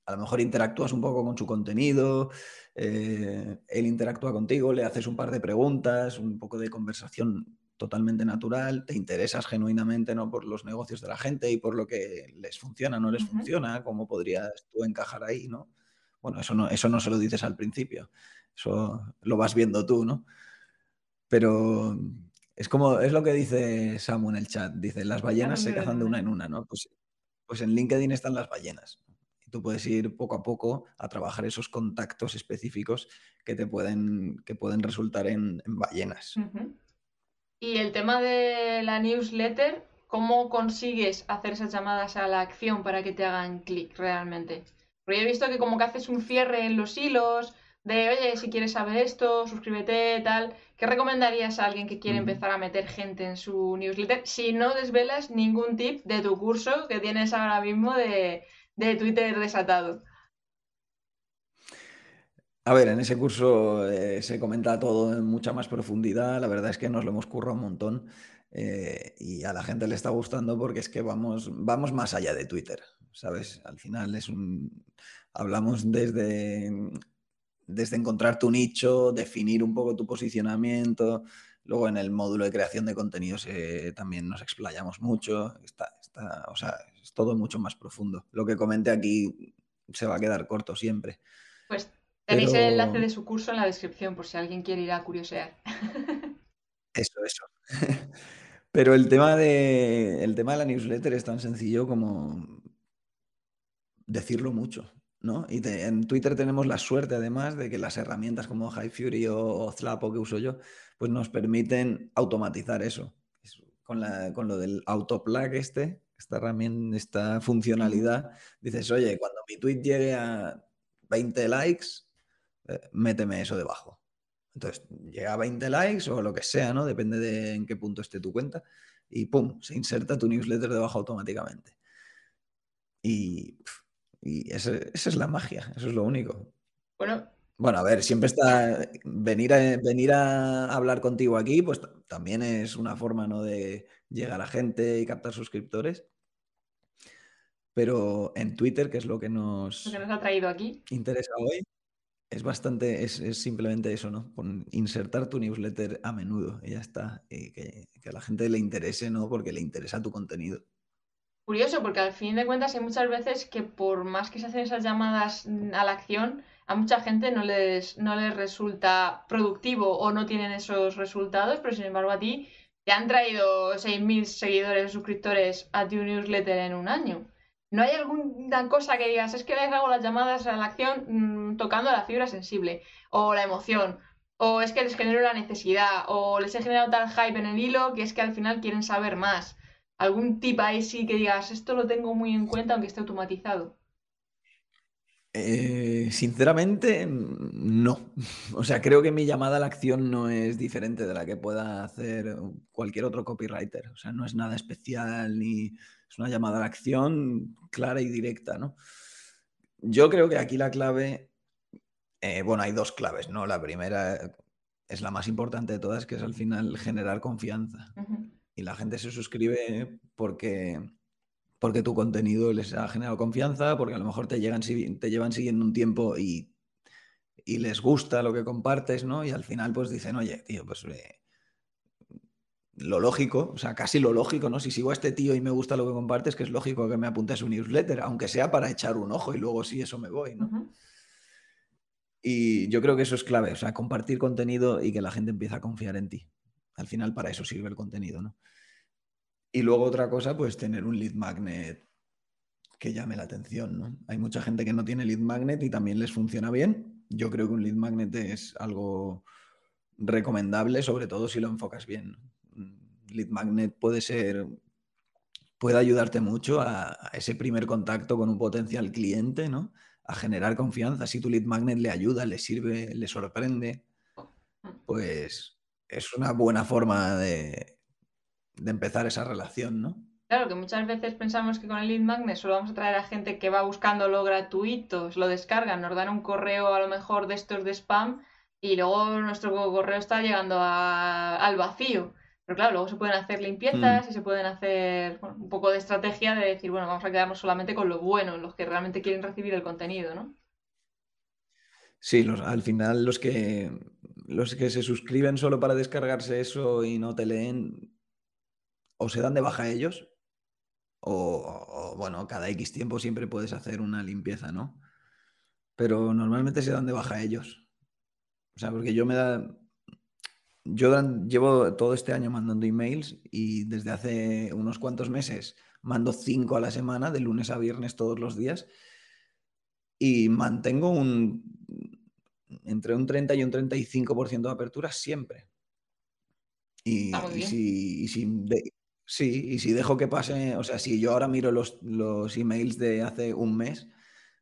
a lo mejor interactúas un poco con su contenido, eh, él interactúa contigo, le haces un par de preguntas, un poco de conversación totalmente natural, te interesas genuinamente ¿no? por los negocios de la gente y por lo que les funciona, no les funciona, cómo podrías tú encajar ahí, ¿no? Bueno, eso no, eso no se lo dices al principio, eso lo vas viendo tú, ¿no? Pero es como, es lo que dice Samu en el chat, dice, las ballenas se cazan de una en una, ¿no? Pues, pues en LinkedIn están las ballenas. Y tú puedes ir poco a poco a trabajar esos contactos específicos que te pueden, que pueden resultar en, ballenas. Y el tema de la newsletter, ¿cómo consigues hacer esas llamadas a la acción para que te hagan clic realmente? Porque he visto que como que haces un cierre en los hilos, de, oye, si quieres saber esto, suscríbete, tal. ¿Qué recomendarías a alguien que quiere empezar a meter gente en su newsletter si no desvelas ningún tip de tu curso que tienes ahora mismo de, Twitter desatado? A ver, en ese curso eh, se comenta todo en mucha más profundidad. La verdad es que nos lo hemos currado un montón eh, y a la gente le está gustando porque es que vamos, vamos más allá de Twitter, ¿sabes? Al final es un... Hablamos desde desde encontrar tu nicho, definir un poco tu posicionamiento. Luego en el módulo de creación de contenidos eh, también nos explayamos mucho. Está, o sea, es todo mucho más profundo. Lo que comenté aquí se va a quedar corto siempre. Pues tenéis el enlace de su curso en la descripción por si alguien quiere ir a curiosear. Eso, eso. Pero el tema, de, el tema de la newsletter es tan sencillo como decirlo mucho. Y en Twitter tenemos la suerte, además, de que las herramientas como High Fury o, Zlapo que uso yo, pues nos permiten automatizar eso. Con, lo del autoplug este, esta herramienta, esta funcionalidad, dices, oye, cuando mi tweet llegue a 20 likes, eh, méteme eso debajo. Entonces, llega a 20 likes o lo que sea, ¿no? Depende de en qué punto esté tu cuenta. Y pum, se inserta tu newsletter debajo automáticamente. Y y esa es la magia, eso es lo único. Bueno. Bueno, a ver, siempre está. Venir a, venir a hablar contigo aquí, pues también es una forma ¿no? de llegar a gente y captar suscriptores. Pero en Twitter, que es lo que nos, lo que nos ha traído aquí, interesa hoy, es bastante, es, simplemente eso, ¿no? insertar tu newsletter a menudo y ya está. Y que, que a la gente le interese, ¿no? Porque le interesa tu contenido curioso porque al fin de cuentas hay muchas veces que por más que se hacen esas llamadas a la acción, a mucha gente no les, no les resulta productivo o no tienen esos resultados, pero sin embargo a ti te han traído 6.000 seguidores o suscriptores a tu newsletter en un año. ¿No hay alguna cosa que digas, es que les hago las llamadas a la acción mm, tocando la fibra sensible o la emoción? O es que les genero la necesidad, o les he generado tal hype en el hilo que es que al final quieren saber más algún tip ahí sí que digas, esto lo tengo muy en cuenta aunque esté automatizado? Eh, sinceramente, no. O sea, creo que mi llamada a la acción no es diferente de la que pueda hacer cualquier otro copywriter. O sea, no es nada especial ni es una llamada a la acción clara y directa, ¿no? Yo creo que aquí la clave, eh, bueno, hay dos claves, ¿no? La primera es la más importante de todas, que es al final generar confianza y la gente se suscribe porque, porque tu contenido les ha generado confianza, porque a lo mejor te, llegan, te llevan siguiendo un tiempo y, y les gusta lo que compartes, ¿no? Y al final pues dicen, oye, tío, pues eh, lo lógico, o sea, casi lo lógico, ¿no? Si sigo a este tío y me gusta lo que compartes, que es lógico que me apunte a su newsletter, aunque sea para echar un ojo y luego sí, eso me voy, ¿no? Y yo creo que eso es clave, o sea, compartir contenido y que la gente empiece a confiar en ti al final para eso sirve el contenido, ¿no? Y luego otra cosa, pues tener un lead magnet que llame la atención, ¿no? Hay mucha gente que no tiene lead magnet y también les funciona bien. Yo creo que un lead magnet es algo recomendable, sobre todo si lo enfocas bien. Lead magnet puede ser, puede ayudarte mucho a, ese primer contacto con un potencial cliente, ¿no? A generar confianza. Si tu lead magnet le ayuda, le sirve, le sorprende, pues es una buena forma de, empezar esa relación, ¿no? Claro, que muchas veces pensamos que con el lead magnet solo vamos a traer a gente que va buscando lo gratuito, lo descargan, nos dan un correo a lo mejor de estos de spam y luego nuestro correo está llegando al vacío. Pero claro, luego se pueden hacer limpiezas mm. y se pueden hacer un poco de estrategia de decir, bueno, vamos a quedarnos solamente con lo bueno, los que realmente quieren recibir el contenido, ¿no? Sí, al final los que, los que se suscriben solo para descargarse eso y no te leen, o se dan de baja ellos, o, bueno, cada X tiempo siempre puedes hacer una limpieza, ¿no? pero normalmente se dan de baja ellos. O sea, porque yo me da... Yo llevo todo este año mandando emails y desde hace unos cuantos meses mando cinco a la semana, de lunes a viernes todos los días, y mantengo un entre un 30 y un 35% de apertura siempre. Y, si, sí, y si dejo que pase, o sea, si yo ahora miro los, los emails de hace un mes,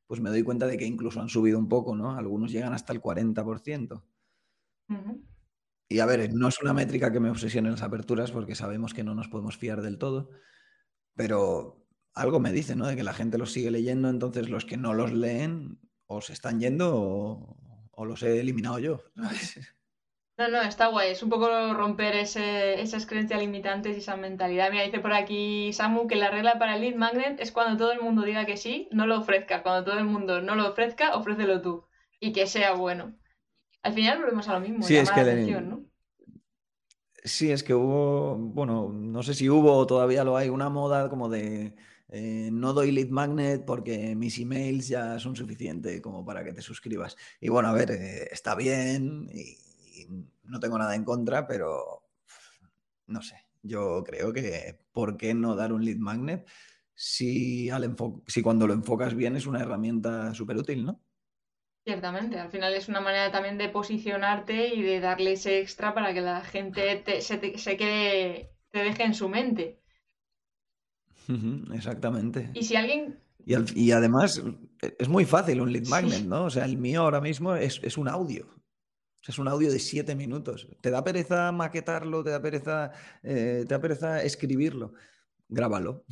pues me doy cuenta de que incluso han subido un poco, ¿no? Algunos llegan hasta el 40%. Y a ver, no es una métrica que me obsesione las aperturas porque sabemos que no nos podemos fiar del todo, pero algo me dice, ¿no? De que la gente los sigue leyendo, entonces los que no los leen o se están yendo o, los he eliminado yo. No, no, está guay. Es un poco romper ese, esas creencias limitantes y esa mentalidad. Mira, dice por aquí Samu que la regla para el lead magnet es cuando todo el mundo diga que sí, no lo ofrezca. Cuando todo el mundo no lo ofrezca, ofrécelo tú. Y que sea bueno. Al final volvemos a lo mismo. Sí, es que atención, ¿no? Sí, es que hubo, bueno, no sé si hubo o todavía lo hay, una moda como de eh, no doy lead magnet porque mis emails ya son suficientes como para que te suscribas. Y bueno, a ver, eh, está bien y, no tengo nada en contra, pero no sé, yo creo que ¿por qué no dar un lead magnet si, al si cuando lo enfocas bien es una herramienta súper útil, ¿no? Ciertamente, al final es una manera también de posicionarte y de darle ese extra para que la gente se, se quede, te deje en su mente. Exactamente. Y si alguien... Y, además e, es muy fácil un lead magnet, ¿no? O sea, el mío ahora mismo es, un audio. es un audio de siete minutos. ¿Te da pereza maquetarlo? ¿Te da pereza, eh, te da pereza escribirlo? Grábalo.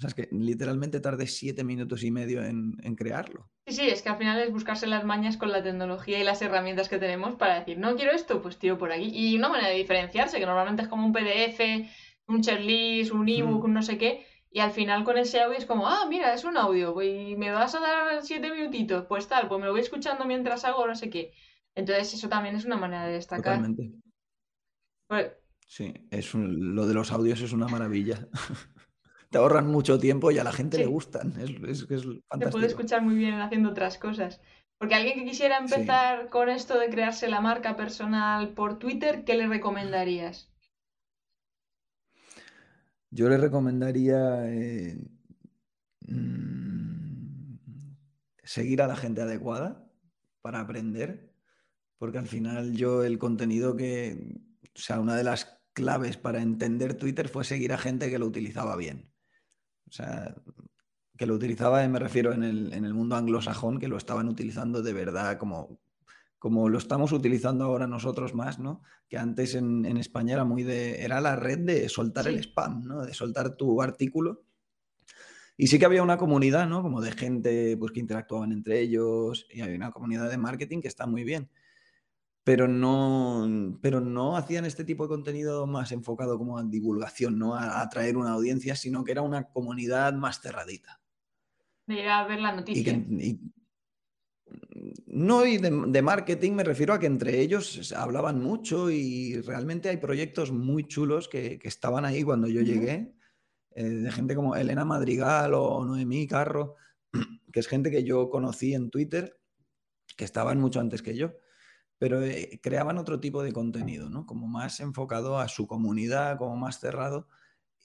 O sea, es que literalmente tardé siete minutos y medio en, crearlo. Sí, sí, es que al final es buscarse las mañas con la tecnología y las herramientas que tenemos para decir, no quiero esto, pues tiro por aquí. Y una manera de diferenciarse, que normalmente es como un PDF, un checklist, un ebook, un no sé qué, y al final con ese audio es como, ah, mira, es un audio, y me vas a dar siete minutitos, pues tal, pues me lo voy escuchando mientras hago no sé qué. Entonces eso también es una manera de destacar. Totalmente. Pues sí, es lo de los audios es una maravilla. te ahorran mucho tiempo y a la gente le gustan. Es, es, fantástico. Se puede escuchar muy bien haciendo otras cosas. Porque alguien que quisiera empezar con esto de crearse la marca personal por Twitter, ¿qué le recomendarías? Yo le recomendaría eh, mm, seguir a la gente adecuada para aprender, porque al final yo el contenido que, o sea, una de las claves para entender Twitter fue seguir a gente que lo utilizaba bien. O sea, que lo utilizaba, me refiero en el, mundo anglosajón, que lo estaban utilizando de verdad como, como lo estamos utilizando ahora nosotros más, ¿no? Que antes en, España era muy de, era la red de soltar el spam, ¿no? De soltar tu artículo. Y sí que había una comunidad, ¿no? Como de gente pues, que interactuaban entre ellos y hay una comunidad de marketing que está muy bien pero no, pero no hacían este tipo de contenido más enfocado como a divulgación, no a atraer una audiencia, sino que era una comunidad más cerradita. De ir a ver la noticia. No, y de, marketing me refiero a que entre ellos hablaban mucho y realmente hay proyectos muy chulos que, estaban ahí cuando yo llegué, eh, de gente como Elena Madrigal o Noemí Carro, que es gente que yo conocí en Twitter, que estaban mucho antes que yo pero eh, creaban otro tipo de contenido, ¿no? Como más enfocado a su comunidad, como más cerrado,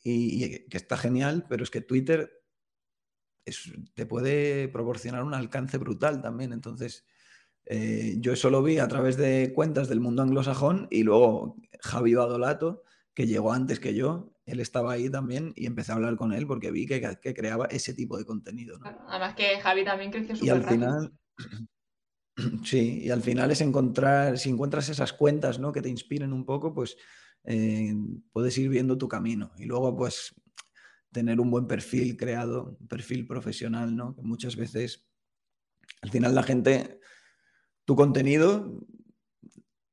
y, que está genial, pero es que Twitter te puede proporcionar un alcance brutal también. Entonces, eh, yo eso lo vi a través de cuentas del mundo anglosajón y luego Javi Badolato, que llegó antes que yo, él estaba ahí también y empecé a hablar con él porque vi que, creaba ese tipo de contenido. Además que Javi también creció súper Y al final... Sí, y al final es encontrar, si encuentras esas cuentas ¿no? que te inspiren un poco, pues eh, puedes ir viendo tu camino. Y luego, pues, tener un buen perfil creado, un perfil profesional, ¿no? Que muchas veces, al final la gente, tu contenido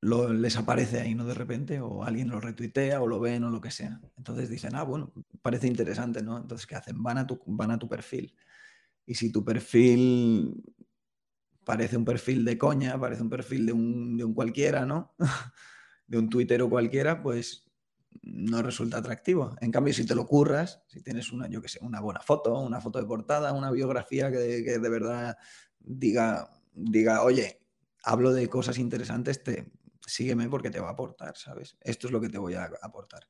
lo, les aparece ahí, ¿no? De repente, o alguien lo retuitea o lo ven o lo que sea. Entonces dicen, ah, bueno, parece interesante, ¿no? Entonces, ¿qué hacen? Van a tu, van a tu perfil. Y si tu perfil parece un perfil de coña, parece un perfil de un, cualquiera, ¿no? de un tuitero cualquiera, pues no resulta atractivo. En cambio, si te lo curras, si tienes una, yo que sé, una buena foto, una foto de portada, una biografía que, de verdad diga diga, oye, hablo de cosas interesantes, te, sígueme porque te va a aportar, ¿sabes? Esto es lo que te voy a aportar.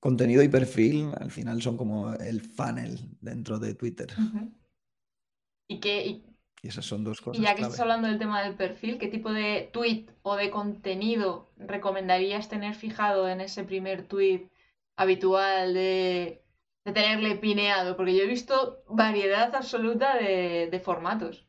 Contenido y perfil al final son como el funnel dentro de Twitter. ¿Y, qué, esas son dos cosas. Y ya que estás hablando del tema del perfil, ¿qué tipo de tweet o de contenido recomendarías tener fijado en ese primer tweet habitual de, tenerle pineado? Porque yo he visto variedad absoluta de formatos.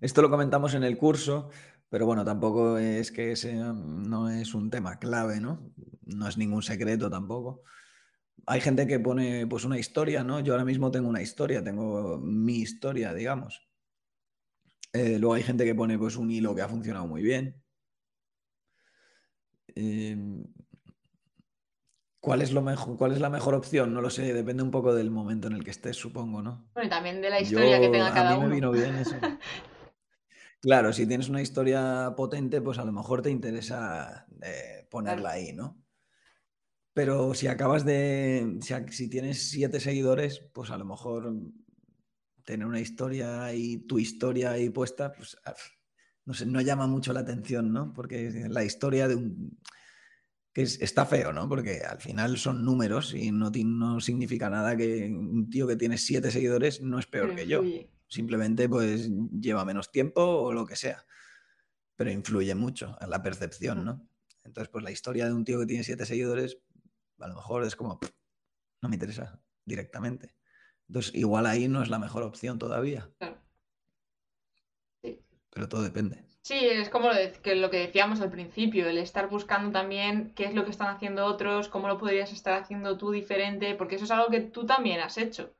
Esto lo comentamos en el curso, pero bueno, tampoco es que ese no es un tema clave, ¿no? No es ningún secreto tampoco. Hay gente que pone pues una historia, ¿no? Yo ahora mismo tengo una historia, tengo mi historia, digamos. Eh, luego hay gente que pone pues un hilo que ha funcionado muy bien. Em, ¿Cuál es, lo mejor, ¿Cuál es la mejor opción? No lo sé, depende un poco del momento en el que estés, supongo, ¿no? Bueno, y también de la historia que tenga cada a mí me vino bien eso. Claro, si tienes una historia potente, pues a lo mejor te interesa eh, ponerla ahí, ¿no? Pero si acabas de. Si, tienes siete seguidores, pues a lo mejor tener una historia y tu historia ahí puesta, pues no sé, no llama mucho la atención, ¿no? Porque la historia de un. que está feo, ¿no? Porque al final son números y no, no significa nada que un tío que tiene siete seguidores no es peor que yo. Simplemente pues lleva menos tiempo o lo que sea. Pero influye mucho en la percepción, ¿no? Entonces, pues la historia de un tío que tiene siete seguidores, a lo mejor es como, no me interesa directamente. Entonces, igual ahí no es la mejor opción todavía. Pero todo depende. Sí, es como lo, que, lo que decíamos al principio, el estar buscando también qué es lo que están haciendo otros, cómo lo podrías estar haciendo tú diferente, porque eso es algo que tú también has hecho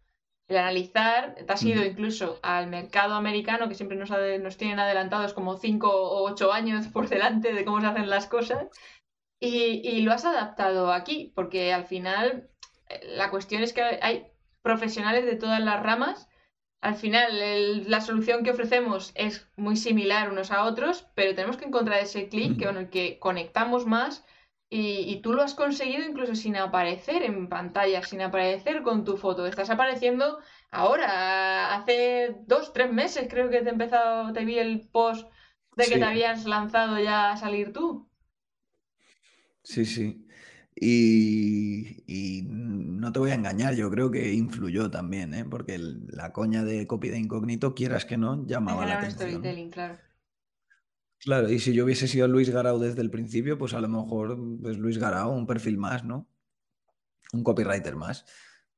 el analizar, te has ido incluso al mercado americano, que siempre nos, nos tienen adelantados como 5 o 8 años por delante de cómo se hacen las cosas, y, lo has adaptado aquí, porque al final eh, la cuestión es que hay profesionales de todas las ramas. Al final, la solución que ofrecemos es muy similar unos a otros, pero tenemos que encontrar ese clic con el que conectamos más y, tú lo has conseguido incluso sin aparecer en pantalla, sin aparecer con tu foto. Estás apareciendo ahora, hace dos, tres meses creo que te he empezado, te vi el post de que te habías lanzado ya a salir tú. Sí, sí. Y, no te voy a engañar, yo creo que influyó también, ¿eh? porque la coña de copy de incógnito, quieras que no, llamaba la atención. claro. Claro, y si yo hubiese sido Luis Garau desde el principio, pues a lo mejor pues Luis Garau, un perfil más, ¿no? Un copywriter más.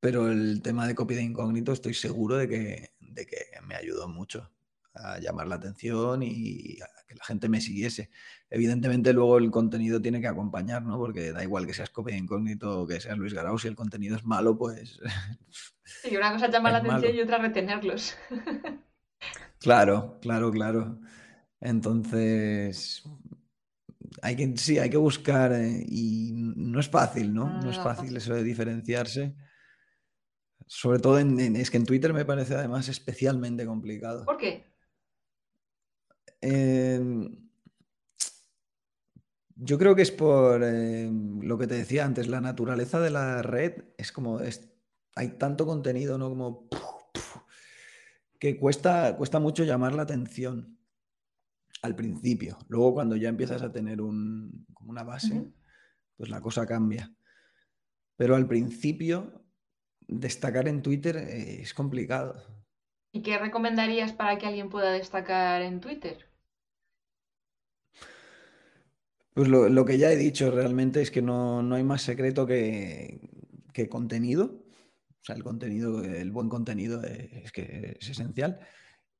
Pero el tema de copy de incógnito estoy seguro de que, de que me ayudó mucho a llamar la atención y a que la gente me siguiese. Evidentemente luego el contenido tiene que acompañar, ¿no? Porque da igual que seas copy de incógnito o que seas Luis Garau, si el contenido es malo, pues... Sí, una cosa es llamar la atención y otra retenerlos. Claro, claro, claro. Entonces, hay que, sí, hay que buscar eh, y no es fácil, ¿no? No es fácil eso de diferenciarse. Sobre todo en, es que en Twitter me parece además especialmente complicado. ¿Por qué? Em, yo creo que es por em, lo que te decía antes, la naturaleza de la red es como, es, hay tanto contenido, ¿no? Como que cuesta, cuesta mucho llamar la atención al principio. Luego cuando ya empiezas a tener un, como una base, pues la cosa cambia. Pero al principio, destacar en Twitter eh, es complicado. ¿Y qué recomendarías para que alguien pueda destacar en Twitter? Pues lo, que ya he dicho realmente es que no, hay más secreto que, que, contenido. O sea, el contenido, el buen contenido es que es esencial.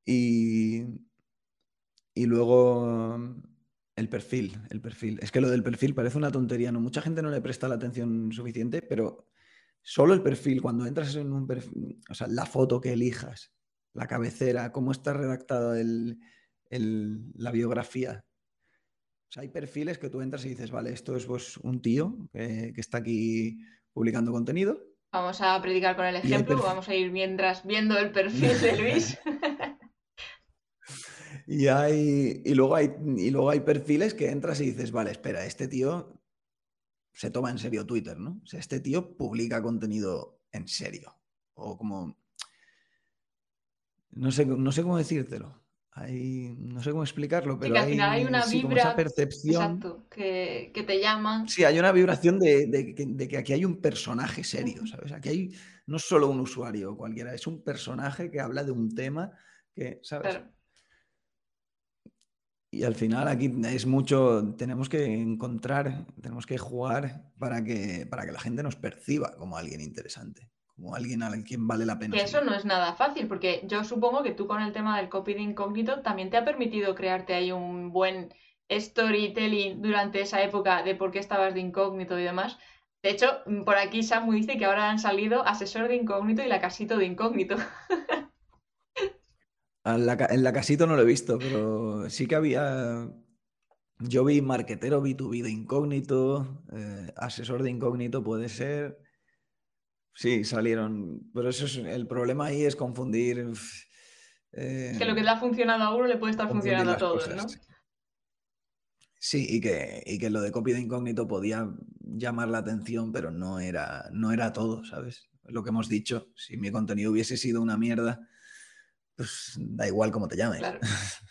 Y, y luego el perfil, el perfil. Es que lo del perfil parece una tontería, ¿no? Mucha gente no le presta la atención suficiente, pero solo el perfil, cuando entras en un perfil, o sea, la foto que elijas, la cabecera, cómo está redactada la biografía. O sea, hay perfiles que tú entras y dices, vale, esto es pues, un tío que, está aquí publicando contenido. Vamos a predicar con el ejemplo, vamos a ir mientras viendo el perfil de Luis. Y, hay, y, luego hay, y luego hay perfiles que entras y dices, vale, espera, este tío se toma en serio Twitter, ¿no? O sea, este tío publica contenido en serio. O como... no sé, no sé cómo decírtelo. Hay, no sé cómo explicarlo, pero al final hay una vibra percepción. Exacto, que, te llaman. Sí, hay una vibración de, que aquí hay un personaje serio, ¿sabes? Aquí hay no solo un usuario cualquiera, es un personaje que habla de un tema que, ¿sabes? Y al final aquí es mucho, tenemos que encontrar, tenemos que jugar para que, para que la gente nos perciba como alguien interesante, como alguien a quien vale la pena. Que eso no es nada fácil, porque yo supongo que tú con el tema del copy de incógnito también te ha permitido crearte ahí un buen storytelling durante esa época de por qué estabas de incógnito y demás. De hecho, por aquí Samu dice que ahora han salido asesor de incógnito y la casito de incógnito. En la, casito no lo he visto, pero sí que había. Yo vi marquetero B2B de incógnito, eh, asesor de incógnito puede ser. Sí, salieron. Pero eso es. El problema ahí es confundir. que lo que le ha funcionado a uno le puede estar funcionando a todos, ¿no? Sí, y que, y que lo de copy de incógnito podía llamar la atención, pero no era, no era todo, ¿sabes? Lo que hemos dicho, si mi contenido hubiese sido una mierda, pues da igual cómo te llames.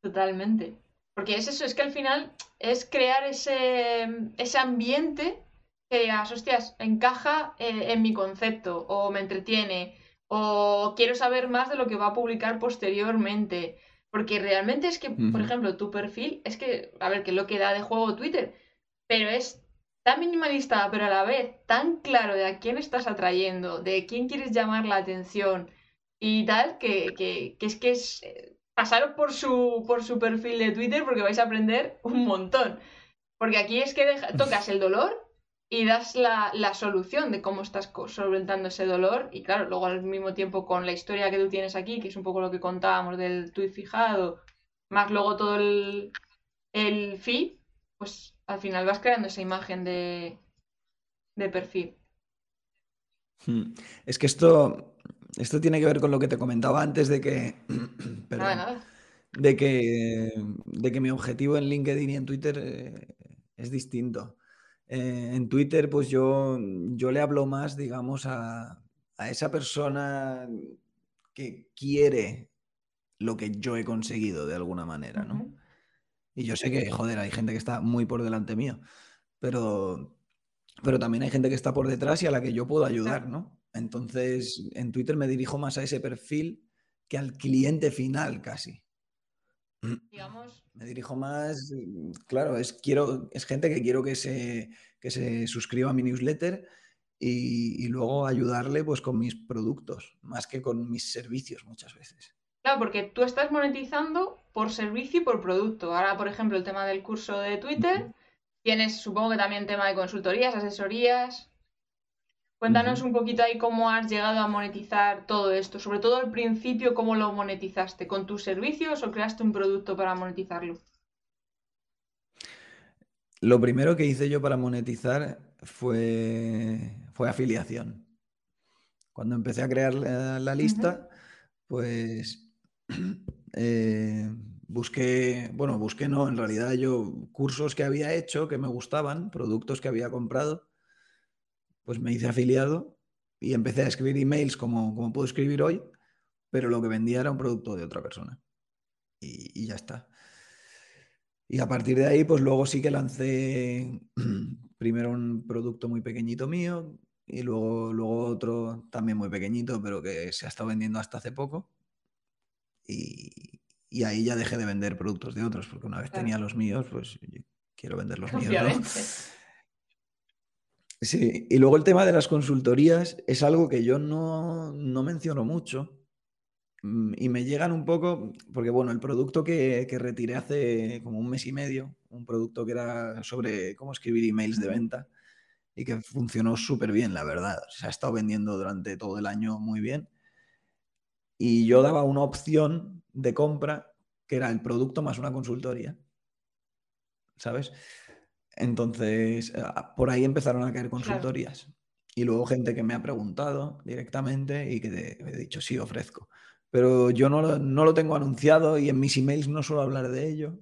Totalmente. Porque es eso, es que al final es crear ese, ese ambiente que digas, hostias, encaja eh, en mi concepto, o me entretiene, o quiero saber más de lo que va a publicar posteriormente. Porque realmente es que, por ejemplo, tu perfil, es que, a ver, que es lo que da de juego Twitter, pero es tan minimalista, pero a la vez tan claro de a quién estás atrayendo, de quién quieres llamar la atención, y tal, que, que, que es que es eh, pasaros por su, por su perfil de Twitter porque vais a aprender un montón. Porque aquí es que tocas el dolor y das la, la, solución de cómo estás solventando ese dolor. Y claro, luego al mismo tiempo con la historia que tú tienes aquí, que es un poco lo que contábamos del tweet fijado, más luego todo el, el feed, pues al final vas creando esa imagen de, de perfil. Hmm. Es que esto, esto tiene que ver con lo que te comentaba antes de que. De que, de que mi objetivo en LinkedIn y en Twitter eh, es distinto. Eh, en Twitter, pues yo, yo le hablo más, digamos, a, esa persona que quiere lo que yo he conseguido de alguna manera, ¿no? Y yo sé que, joder, hay gente que está muy por delante mío, pero, pero también hay gente que está por detrás y a la que yo puedo ayudar, ¿no? Entonces, en Twitter me dirijo más a ese perfil que al cliente final casi. Digamos. Me dirijo más, claro, es, quiero, es gente que quiero que se, que se suscriba a mi newsletter y, luego ayudarle pues con mis productos, más que con mis servicios muchas veces. Claro, porque tú estás monetizando por servicio y por producto. Ahora, por ejemplo, el tema del curso de Twitter, tienes supongo que también tema de consultorías, asesorías. Cuéntanos un poquito ahí cómo has llegado a monetizar todo esto, sobre todo al principio, cómo lo monetizaste, con tus servicios o creaste un producto para monetizarlo. Lo primero que hice yo para monetizar fue, fue afiliación. Cuando empecé a crear la, lista, pues eh, busqué, bueno, busqué no, en realidad yo cursos que había hecho que me gustaban, productos que había comprado pues me hice afiliado y empecé a escribir emails como, como puedo escribir hoy, pero lo que vendía era un producto de otra persona. Y, ya está. Y a partir de ahí, pues luego sí que lancé primero un producto muy pequeñito mío y luego, luego otro también muy pequeñito, pero que se ha estado vendiendo hasta hace poco. Y, ahí ya dejé de vender productos de otros, porque una vez tenía los míos, pues quiero vender los míos. Sí, y luego el tema de las consultorías es algo que yo no, menciono mucho mm, y me llegan un poco, porque bueno, el producto que, retiré hace como un mes y medio, un producto que era sobre cómo escribir emails de venta y que funcionó súper bien, la verdad. Se ha estado vendiendo durante todo el año muy bien. Y yo daba una opción de compra que era el producto más una consultoría. ¿Sabes? Entonces, eh, por ahí empezaron a caer consultorías. Y luego gente que me ha preguntado directamente y que he dicho, sí, ofrezco. Pero yo no lo, tengo anunciado y en mis emails no suelo hablar de ello.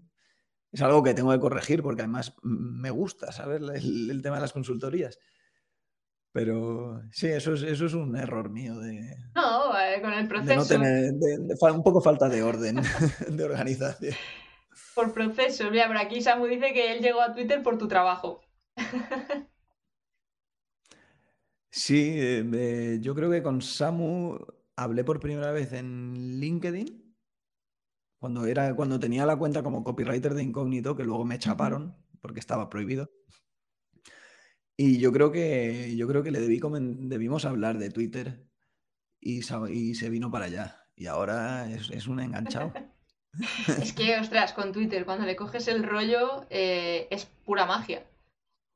Es algo que tengo que corregir porque además me gusta saber el, tema de las consultorías. Pero sí, eso es, eso es un error mío de, No, eh, con el de no proceso. tener, de- de un poco falta de orden, de organización. Por procesos. Mira, por aquí Samu dice que él llegó a Twitter por tu trabajo. Sí, eh, eh, yo creo que con Samu hablé por primera vez en LinkedIn, cuando, era, cuando tenía la cuenta como copywriter de incógnito, que luego me chaparon porque estaba prohibido. Y yo creo que, yo creo que le debí debimos hablar de Twitter y, y se vino para allá. Y ahora es, es un enganchado. Es que, ostras, con Twitter, cuando le coges el rollo, eh, es pura magia.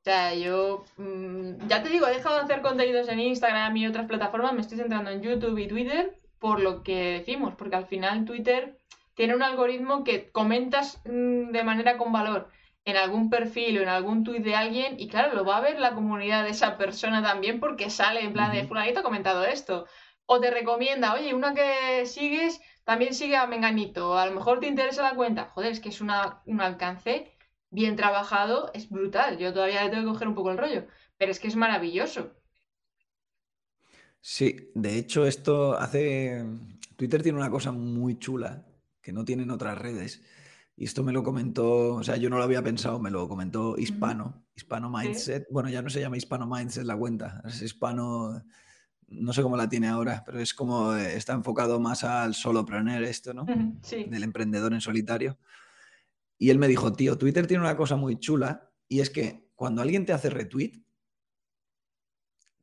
O sea, yo mm, ya te digo, he dejado de hacer contenidos en Instagram y otras plataformas, me estoy centrando en YouTube y Twitter por lo que decimos, porque al final Twitter tiene un algoritmo que comentas mm, de manera con valor en algún perfil o en algún tuit de alguien y claro, lo va a ver la comunidad de esa persona también porque sale en plan de fulanito ha comentado esto. O te recomienda, oye, una que sigues también sigue a Menganito, a lo mejor te interesa la cuenta. Joder, es que es una, un alcance bien trabajado, es brutal. Yo todavía le tengo que coger un poco el rollo, pero es que es maravilloso. Sí, de hecho esto hace... Twitter tiene una cosa muy chula que no tienen otras redes. Y esto me lo comentó, o sea, yo no lo había pensado, me lo comentó Hispano, Hispano Mindset. Bueno, ya no se llama Hispano Mindset la cuenta, es Hispano, no sé cómo la tiene ahora, pero es como, eh, está enfocado más al solopreneur esto, ¿no? Sí. Del emprendedor en solitario. Y él me dijo, tío, Twitter tiene una cosa muy chula y es que cuando alguien te hace retweet,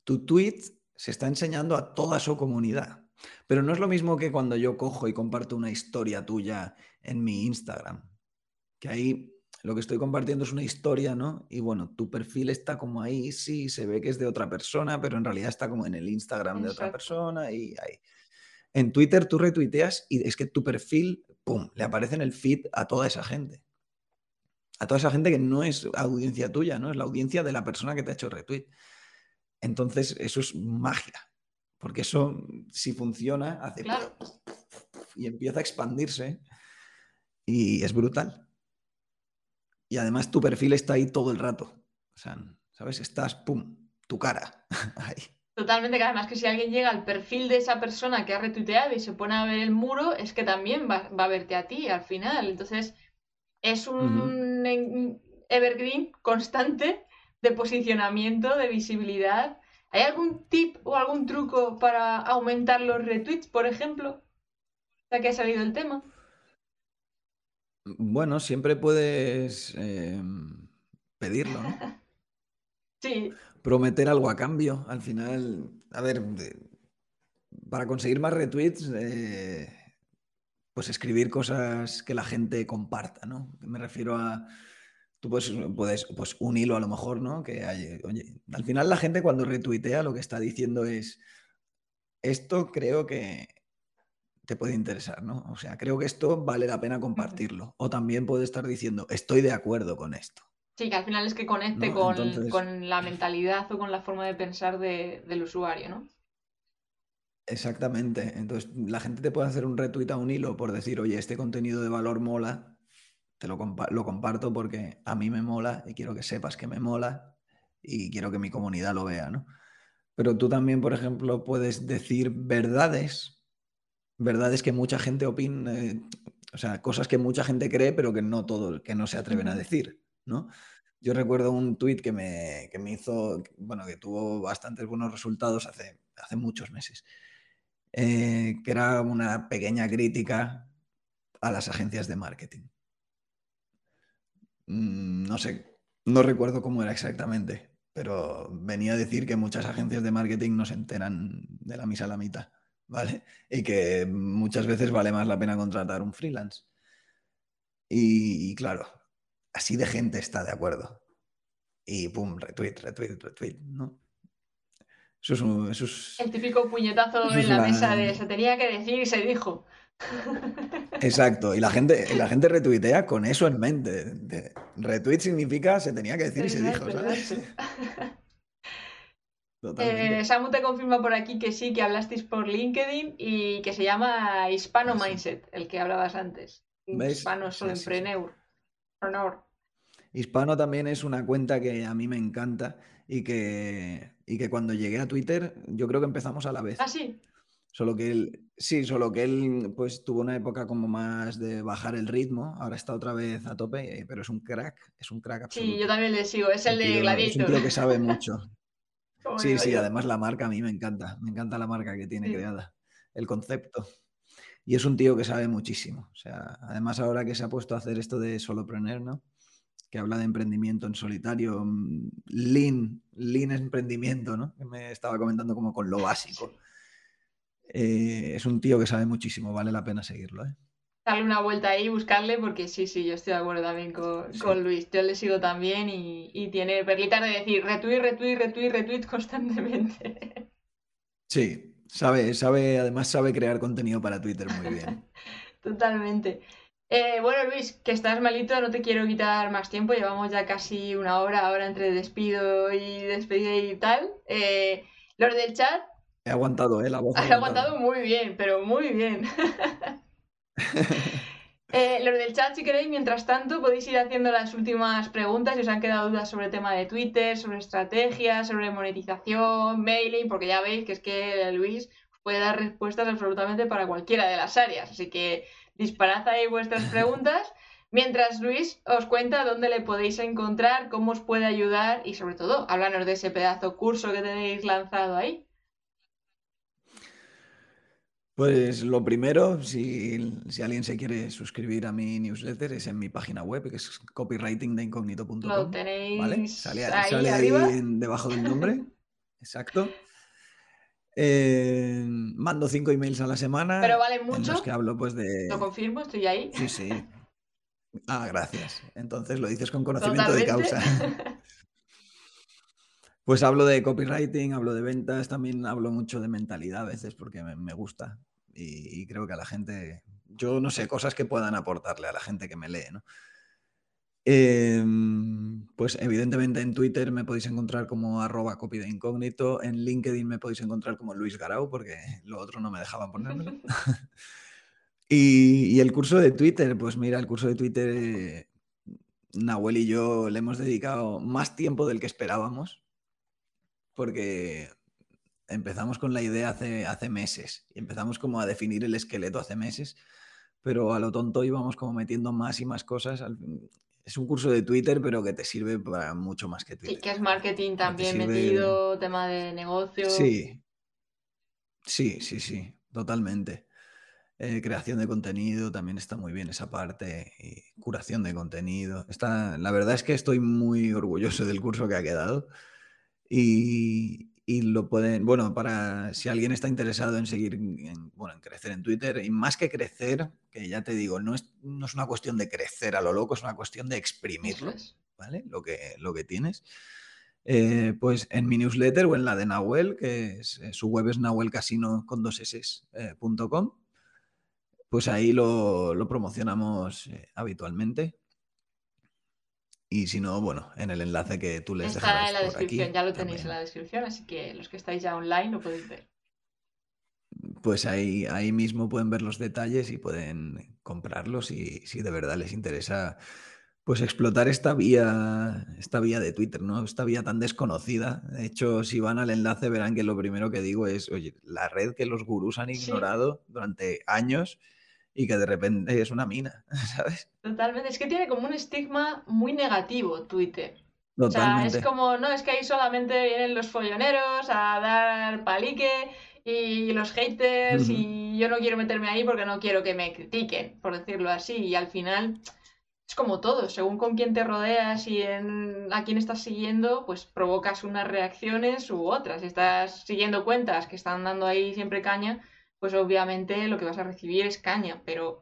tu tweet se está enseñando a toda su comunidad. Pero no es lo mismo que cuando yo cojo y comparto una historia tuya en mi Instagram. Que ahí lo que estoy compartiendo es una historia, ¿no? Y bueno, tu perfil está como ahí, sí, se ve que es de otra persona, pero en realidad está como en el Instagram de otra persona y ahí. En Twitter tú retuiteas y es que tu perfil, ¡pum!, le aparece en el feed a toda esa gente. A toda esa gente que no es audiencia tuya, ¿no? Es la audiencia de la persona que te ha hecho retweet. Entonces, eso es magia. Porque eso, si funciona, hace Claro. y empieza a expandirse y es brutal. Y además tu perfil está ahí todo el rato. O sea, ¿sabes? Estás, pum, tu cara ahí. Totalmente, que además que si alguien llega al perfil de esa persona que ha retuiteado y se pone a ver el muro, es que también va, va a verte a ti al final. Entonces, es un en- evergreen constante de posicionamiento, de visibilidad. ¿Hay algún tip o algún truco para aumentar los retweets, por ejemplo? Ya que ha salido el tema. Bueno, siempre puedes eh, pedirlo, ¿no? Sí, Prometer algo a cambio. Al final, a ver, para conseguir más retweets, eh, pues escribir cosas que la gente comparta, ¿no? Me refiero a, tú puedes, puedes pues un hilo a lo mejor, ¿no? Que hay, oye, al final la gente cuando retuitea lo que está diciendo es, esto creo que te puede interesar, ¿no? O sea, creo que esto vale la pena compartirlo. O también puede estar diciendo, estoy de acuerdo con esto. sí, que al final es que conecte ¿No? con, Entonces- con la mentalidad o con la forma de pensar de- del usuario, ¿no? Exactamente. Entonces, la gente te puede hacer un retweet a un hilo por decir, oye, este contenido de valor mola, te lo, compa- lo comparto porque a mí me mola y quiero que sepas que me mola y quiero que mi comunidad lo vea, ¿no? Pero tú también, por ejemplo, puedes decir verdades, verdades que mucha gente opina, eh, o sea, cosas que mucha gente cree, pero que no todo, que no se atreven a decir, ¿no? Yo recuerdo un tuit que me, que me hizo, bueno, que tuvo bastantes buenos resultados hace, hace muchos meses, eh, que era una pequeña crítica a las agencias de marketing. Mm, No sé, no recuerdo cómo era exactamente, pero venía a decir que muchas agencias de marketing no se enteran de la misa a la mitad, ¿vale? Y que muchas veces vale más la pena contratar un freelance. Y, y claro, así de gente está de acuerdo. Y pum, retweet, retweet, retweet, ¿no? Eso es, un- eso es- El típico puñetazo en la la- mesa de se tenía que decir y se dijo. Exacto, y la gente, y la gente retuitea con eso en mente. De- retweet significa se tenía que decir y se dijo, ¿sabes? Eh, Samu te confirma por aquí que sí, que hablasteis por LinkedIn y que se llama Hispano sí. Mindset, el que hablabas antes. ¿Veis? Hispano Sí, solo sí. Honor. Hispano también es una cuenta que a mí me encanta y que, y que cuando llegué a Twitter, yo creo que empezamos a la vez. Ah, sí. Solo que él, sí, solo que él pues tuvo una época como más de bajar el ritmo, ahora está otra vez a tope, eh, pero es un crack, es un crack absoluto. Sí, yo también le sigo, es el de Gladiator. Es un tío que sabe mucho. Sí, sí, además la marca a mí me encanta, me encanta la marca que tiene creada, el concepto. Y es un tío que sabe muchísimo. O sea, además ahora que se ha puesto a hacer esto de solopreneur, ¿no? Que habla de emprendimiento en solitario, mm, lean, lean emprendimiento, ¿no? Que me estaba comentando como con lo básico. Eh, es un tío que sabe muchísimo, vale la pena seguirlo. ¿eh? Darle una vuelta ahí, buscarle, porque sí, sí, yo estoy de acuerdo también con, Luis. Yo le sigo también y, tiene perlitas de decir retweet, retweet, retweet, retweet constantemente. Sí, sabe, sabe, además sabe crear contenido para Twitter muy bien. Totalmente. Eh, bueno, Luis, que estás malito, no te quiero quitar más tiempo. Llevamos ya casi una hora ahora entre despido y despedida y tal. Eh, los del chat, He aguantado, ¿eh? La voz. Has aguantado muy bien, pero muy bien. eh, los del chat, si queréis, mientras tanto, podéis ir haciendo las últimas preguntas si os han quedado dudas sobre el tema de Twitter, sobre estrategias, sobre monetización, mailing, porque ya veis que es que Luis puede dar respuestas absolutamente para cualquiera de las áreas. Así que disparad ahí vuestras preguntas. Mientras Luis os cuenta dónde le podéis encontrar, cómo os puede ayudar y sobre todo, háblanos de ese pedazo curso que tenéis lanzado ahí. Pues lo primero, si, alguien se quiere suscribir a mi newsletter, es en mi página web, que es copywritingdeincógnito.com. Lo tenéis ¿vale? Sale, ahí, debajo del nombre. Exacto. Eh, mando cinco emails a la semana. Pero vale mucho. En los que hablo pues de. Lo confirmo, estoy ahí. Sí, sí. Ah, gracias. Entonces lo dices con conocimiento de causa. Pues hablo de copywriting, hablo de ventas, también hablo mucho de mentalidad a veces porque me, gusta y, creo que a la gente, yo no sé, cosas que puedan aportarle a la gente que me lee, ¿no? Em, pues evidentemente en Twitter me podéis encontrar como arroba copy de incógnito, en LinkedIn me podéis encontrar como Luis Garau porque lo otro no me dejaban ponérmelo. y, y, el curso de Twitter, pues mira, el curso de Twitter, Nahuel y yo le hemos dedicado más tiempo del que esperábamos porque empezamos con la idea hace, hace meses y empezamos como a definir el esqueleto hace meses, pero a lo tonto íbamos como metiendo más y más cosas. Es un curso de Twitter, pero que te sirve para mucho más que Twitter. Sí, que es marketing también metido, tema de negocio. Sí, sí, sí, sí, totalmente. Eh, creación de contenido también está muy bien esa parte y curación de contenido. Está, la verdad es que estoy muy orgulloso del curso que ha quedado. Y, lo pueden, bueno, para si alguien está interesado en seguir, en, bueno, en crecer en Twitter, y más que crecer, que ya te digo, no es, no es una cuestión de crecer a lo loco, es una cuestión de exprimirlo, ¿vale? Lo que, lo que tienes. Eh, pues en mi newsletter o en la de Nahuel, que es, eh, su web es nahuelcasino con dos eh, pues ahí lo, lo promocionamos habitualmente. Y si no, bueno, en el enlace que tú les Está en la descripción, ya lo tenéis en la descripción, así que los que estáis ya online lo podéis ver. Pues ahí, ahí mismo pueden ver los detalles y pueden comprarlos y si de verdad les interesa pues explotar esta vía, esta vía de Twitter, ¿no? Esta vía tan desconocida. De hecho, si van al enlace verán que lo primero que digo es, oye, la red que los gurús han ignorado durante años y que de repente es una mina, ¿sabes? Totalmente, es que tiene como un estigma muy negativo Twitter. O sea, es como, no, es que ahí solamente vienen los folloneros a dar palique y los haters y yo no quiero meterme ahí porque no quiero que me critiquen, por decirlo así. Y al final es como todo, según con quién te rodeas y en, a quién estás siguiendo, pues provocas unas reacciones u otras. Si estás siguiendo cuentas que están dando ahí siempre caña, pues obviamente lo que vas a recibir es caña, pero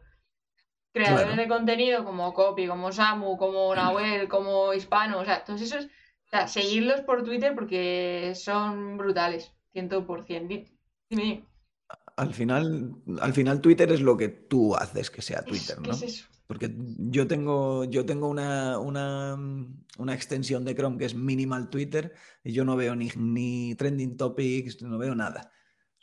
creadores de contenido como Copy, como Samu, como Nahuel, como Hispano, o sea, todos esos, o sea, seguirlos por Twitter porque son brutales, 100%. Dime. Al final, al final Twitter es lo que tú haces que sea Twitter, ¿no? ¿Qué es eso? Porque yo tengo, yo tengo una, una, una, extensión de Chrome que es Minimal Twitter y yo no veo ni, ni trending topics, no veo nada.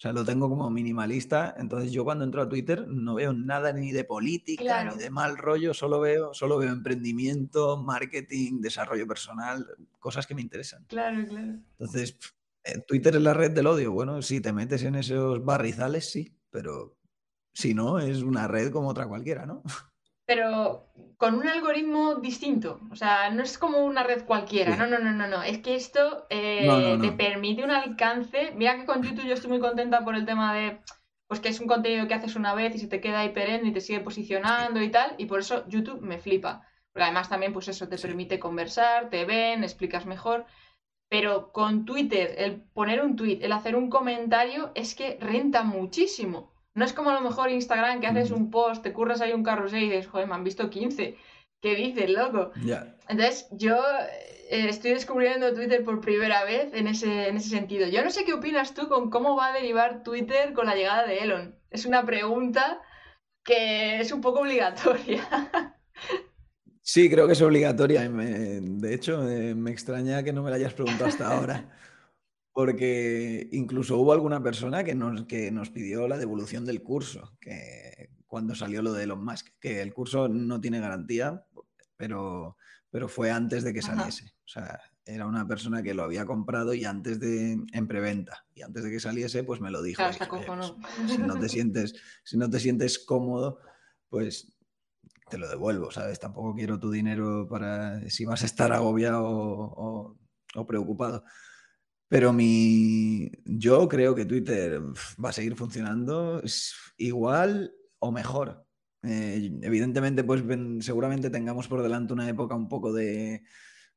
Sea, lo tengo como minimalista. Entonces yo cuando entro a Twitter no veo nada ni de política, ni de mal rollo, solo veo, solo veo emprendimiento, marketing, desarrollo personal, cosas que me interesan. Claro, claro. Entonces, eh, Twitter es la red del odio. Bueno, si te metes en esos barrizales, sí, pero si no, es una red como otra cualquiera, ¿no? pero con un algoritmo distinto. O sea, no es como una red cualquiera. No, no, no, no, no. Es que esto eh, te permite un alcance. Mira que con YouTube yo estoy muy contenta por el tema de pues que es un contenido que haces una vez y se te queda ahí perenne y te sigue posicionando y tal. Y por eso YouTube me flipa. Porque además también, pues eso te permite conversar, te ven, explicas mejor. Pero con Twitter, el poner un tweet, el hacer un comentario, es que renta muchísimo. No es como a lo mejor Instagram que haces un post, te curras ahí un carrusel y dices, joder, me han visto 15. ¿Qué dices, loco? Entonces, yo eh, estoy descubriendo Twitter por primera vez en ese, en ese sentido. Yo no sé qué opinas tú con cómo va a derivar Twitter con la llegada de Elon. Es una pregunta que es un poco obligatoria. Sí, creo que es obligatoria. de hecho, eh, me extraña que no me la hayas preguntado hasta ahora. Porque incluso hubo alguna persona que nos, que nos pidió la devolución del curso, que cuando salió lo de Elon Musk, que el curso no tiene garantía, pero, pero fue antes de que saliese. O sea, era una persona que lo había comprado y antes de en preventa. Y antes de que saliese pues me lo dijo pues, si no te sientes si no te sientes cómodo pues te lo devuelvo sabes tampoco quiero tu dinero para si vas a estar agobiado o, o preocupado pero mi, yo creo que Twitter va a seguir funcionando igual o mejor. Eh, evidentemente, pues seguramente tengamos por delante una época un poco de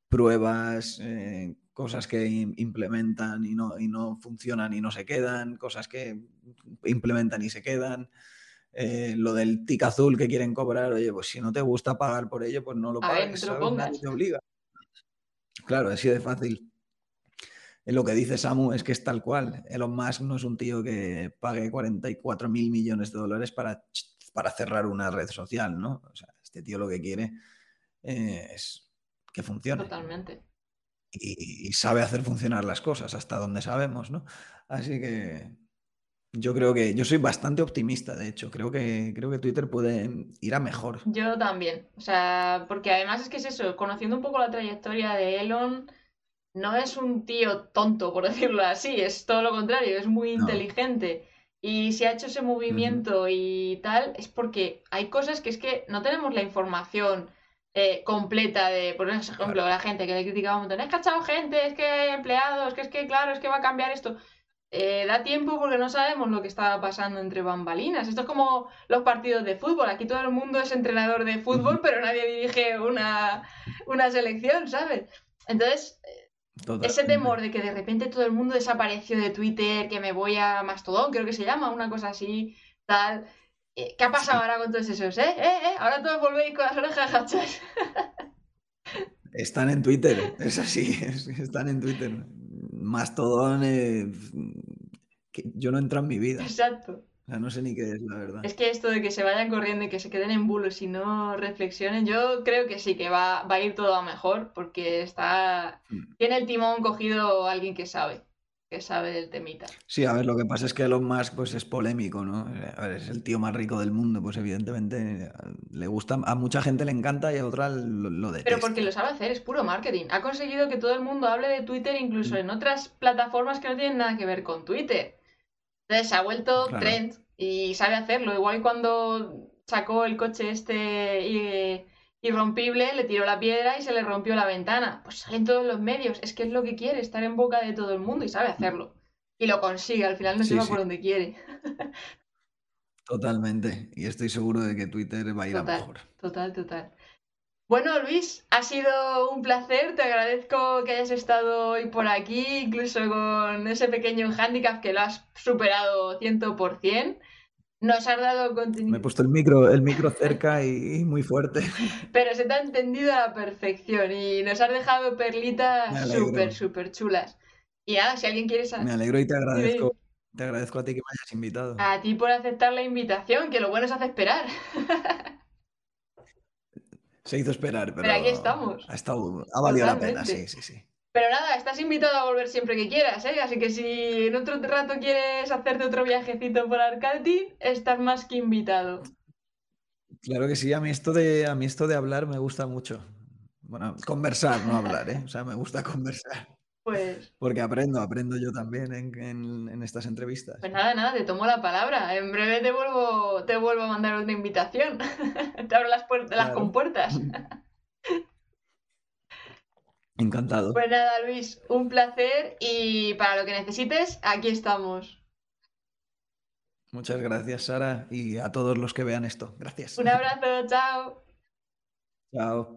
pruebas, eh, cosas que implementan y no, y no funcionan y no se quedan, cosas que implementan y se quedan. Eh, lo del tic azul que quieren cobrar, oye, pues si no te gusta pagar por ello, pues no lo pagues. Nadie te obliga. Claro, así de fácil lo que dice Samu es que es tal cual. Elon Musk no es un tío que pague 44 mil millones de dólares para, para cerrar una red social, ¿no? O sea, este tío lo que quiere es que funcione. Totalmente. Y, sabe hacer funcionar las cosas hasta donde sabemos, ¿no? Así que yo creo que yo soy bastante optimista, de hecho. Creo que, creo que Twitter puede ir a mejor. Yo también. O sea, porque además es que es eso, conociendo un poco la trayectoria de Elon no es un tío tonto, por decirlo así, es todo lo contrario, es muy inteligente. Y si ha hecho ese movimiento y tal, es porque hay cosas que es que no tenemos la información eh, completa de, por ejemplo, la gente que le criticaba un montón, es que ha echado gente, es que hay empleados, que es que, claro, es que va a cambiar esto. Eh, da tiempo porque no sabemos lo que está pasando entre bambalinas. Esto es como los partidos de fútbol. Aquí todo el mundo es entrenador de fútbol, pero nadie dirige una, una selección, ¿sabes? Entonces, ese temor de que de repente todo el mundo desapareció de Twitter, que me voy a Mastodon, creo que se llama, una cosa así, tal. Eh, ¿Qué ha pasado ahora con todos esos, eh? ¿Eh? ¿Eh? Ahora todos volvéis con las orejas hachas. Están en Twitter, es así, están en Twitter. Mastodon, eh, yo no entro en mi vida. Exacto no sé ni qué es, la verdad. Es que esto de que se vayan corriendo y que se queden en bulos y no reflexionen, yo creo que sí, que va, a ir todo a mejor, porque está. Mm. Tiene el timón cogido alguien que sabe, que sabe del temita. Sí, a ver, lo que pasa es que Elon Musk pues, es polémico, ¿no? A ver, es el tío más rico del mundo, pues evidentemente le gusta, a mucha gente le encanta y a otra lo, lo detesta. Pero porque lo sabe hacer, es puro marketing. Ha conseguido que todo el mundo hable de Twitter incluso mm. en otras plataformas que no tienen nada que ver con Twitter. Entonces se ha vuelto trend y sabe hacerlo. Igual cuando sacó el coche este irrompible, le tiró la piedra y se le rompió la ventana. Pues sale en todos los medios. Es que es lo que quiere, estar en boca de todo el mundo y sabe hacerlo. Y lo consigue, al final no se va por donde quiere. Totalmente. Y estoy seguro de que Twitter va a ir a mejor. Total, total. Bueno, Luis, ha sido un placer. Te agradezco que hayas estado hoy por aquí, incluso con ese pequeño handicap que lo has superado 100%. Nos has dado continuidad. Me he puesto el micro, el micro cerca y, muy fuerte. Pero se te ha entendido a la perfección y nos has dejado perlitas súper, súper chulas. Y nada, si alguien quiere saber. Me alegro y te agradezco. Te agradezco a ti que me hayas invitado. A ti por aceptar la invitación, que lo bueno es hacer esperar. Se hizo esperar, pero, pero aquí estamos. Ha, estado, ha valido la pena, sí, sí, sí. Pero nada, estás invitado a volver siempre que quieras, ¿eh? Así que si en otro rato quieres hacerte otro viajecito por Arcati, estás más que invitado. Claro que sí, a mí esto de, a mí esto de hablar me gusta mucho. Bueno, conversar, no hablar, ¿eh? O sea, me gusta conversar. Pues. Porque aprendo, aprendo yo también en, estas entrevistas. Pues nada, nada, te tomo la palabra. En breve te vuelvo, te vuelvo a mandar otra invitación. te abro las, puertas, las compuertas. Encantado. Pues nada, Luis, un placer y para lo que necesites, aquí estamos. Muchas gracias, Sara, y a todos los que vean esto. Gracias. Un abrazo, chao. Chao.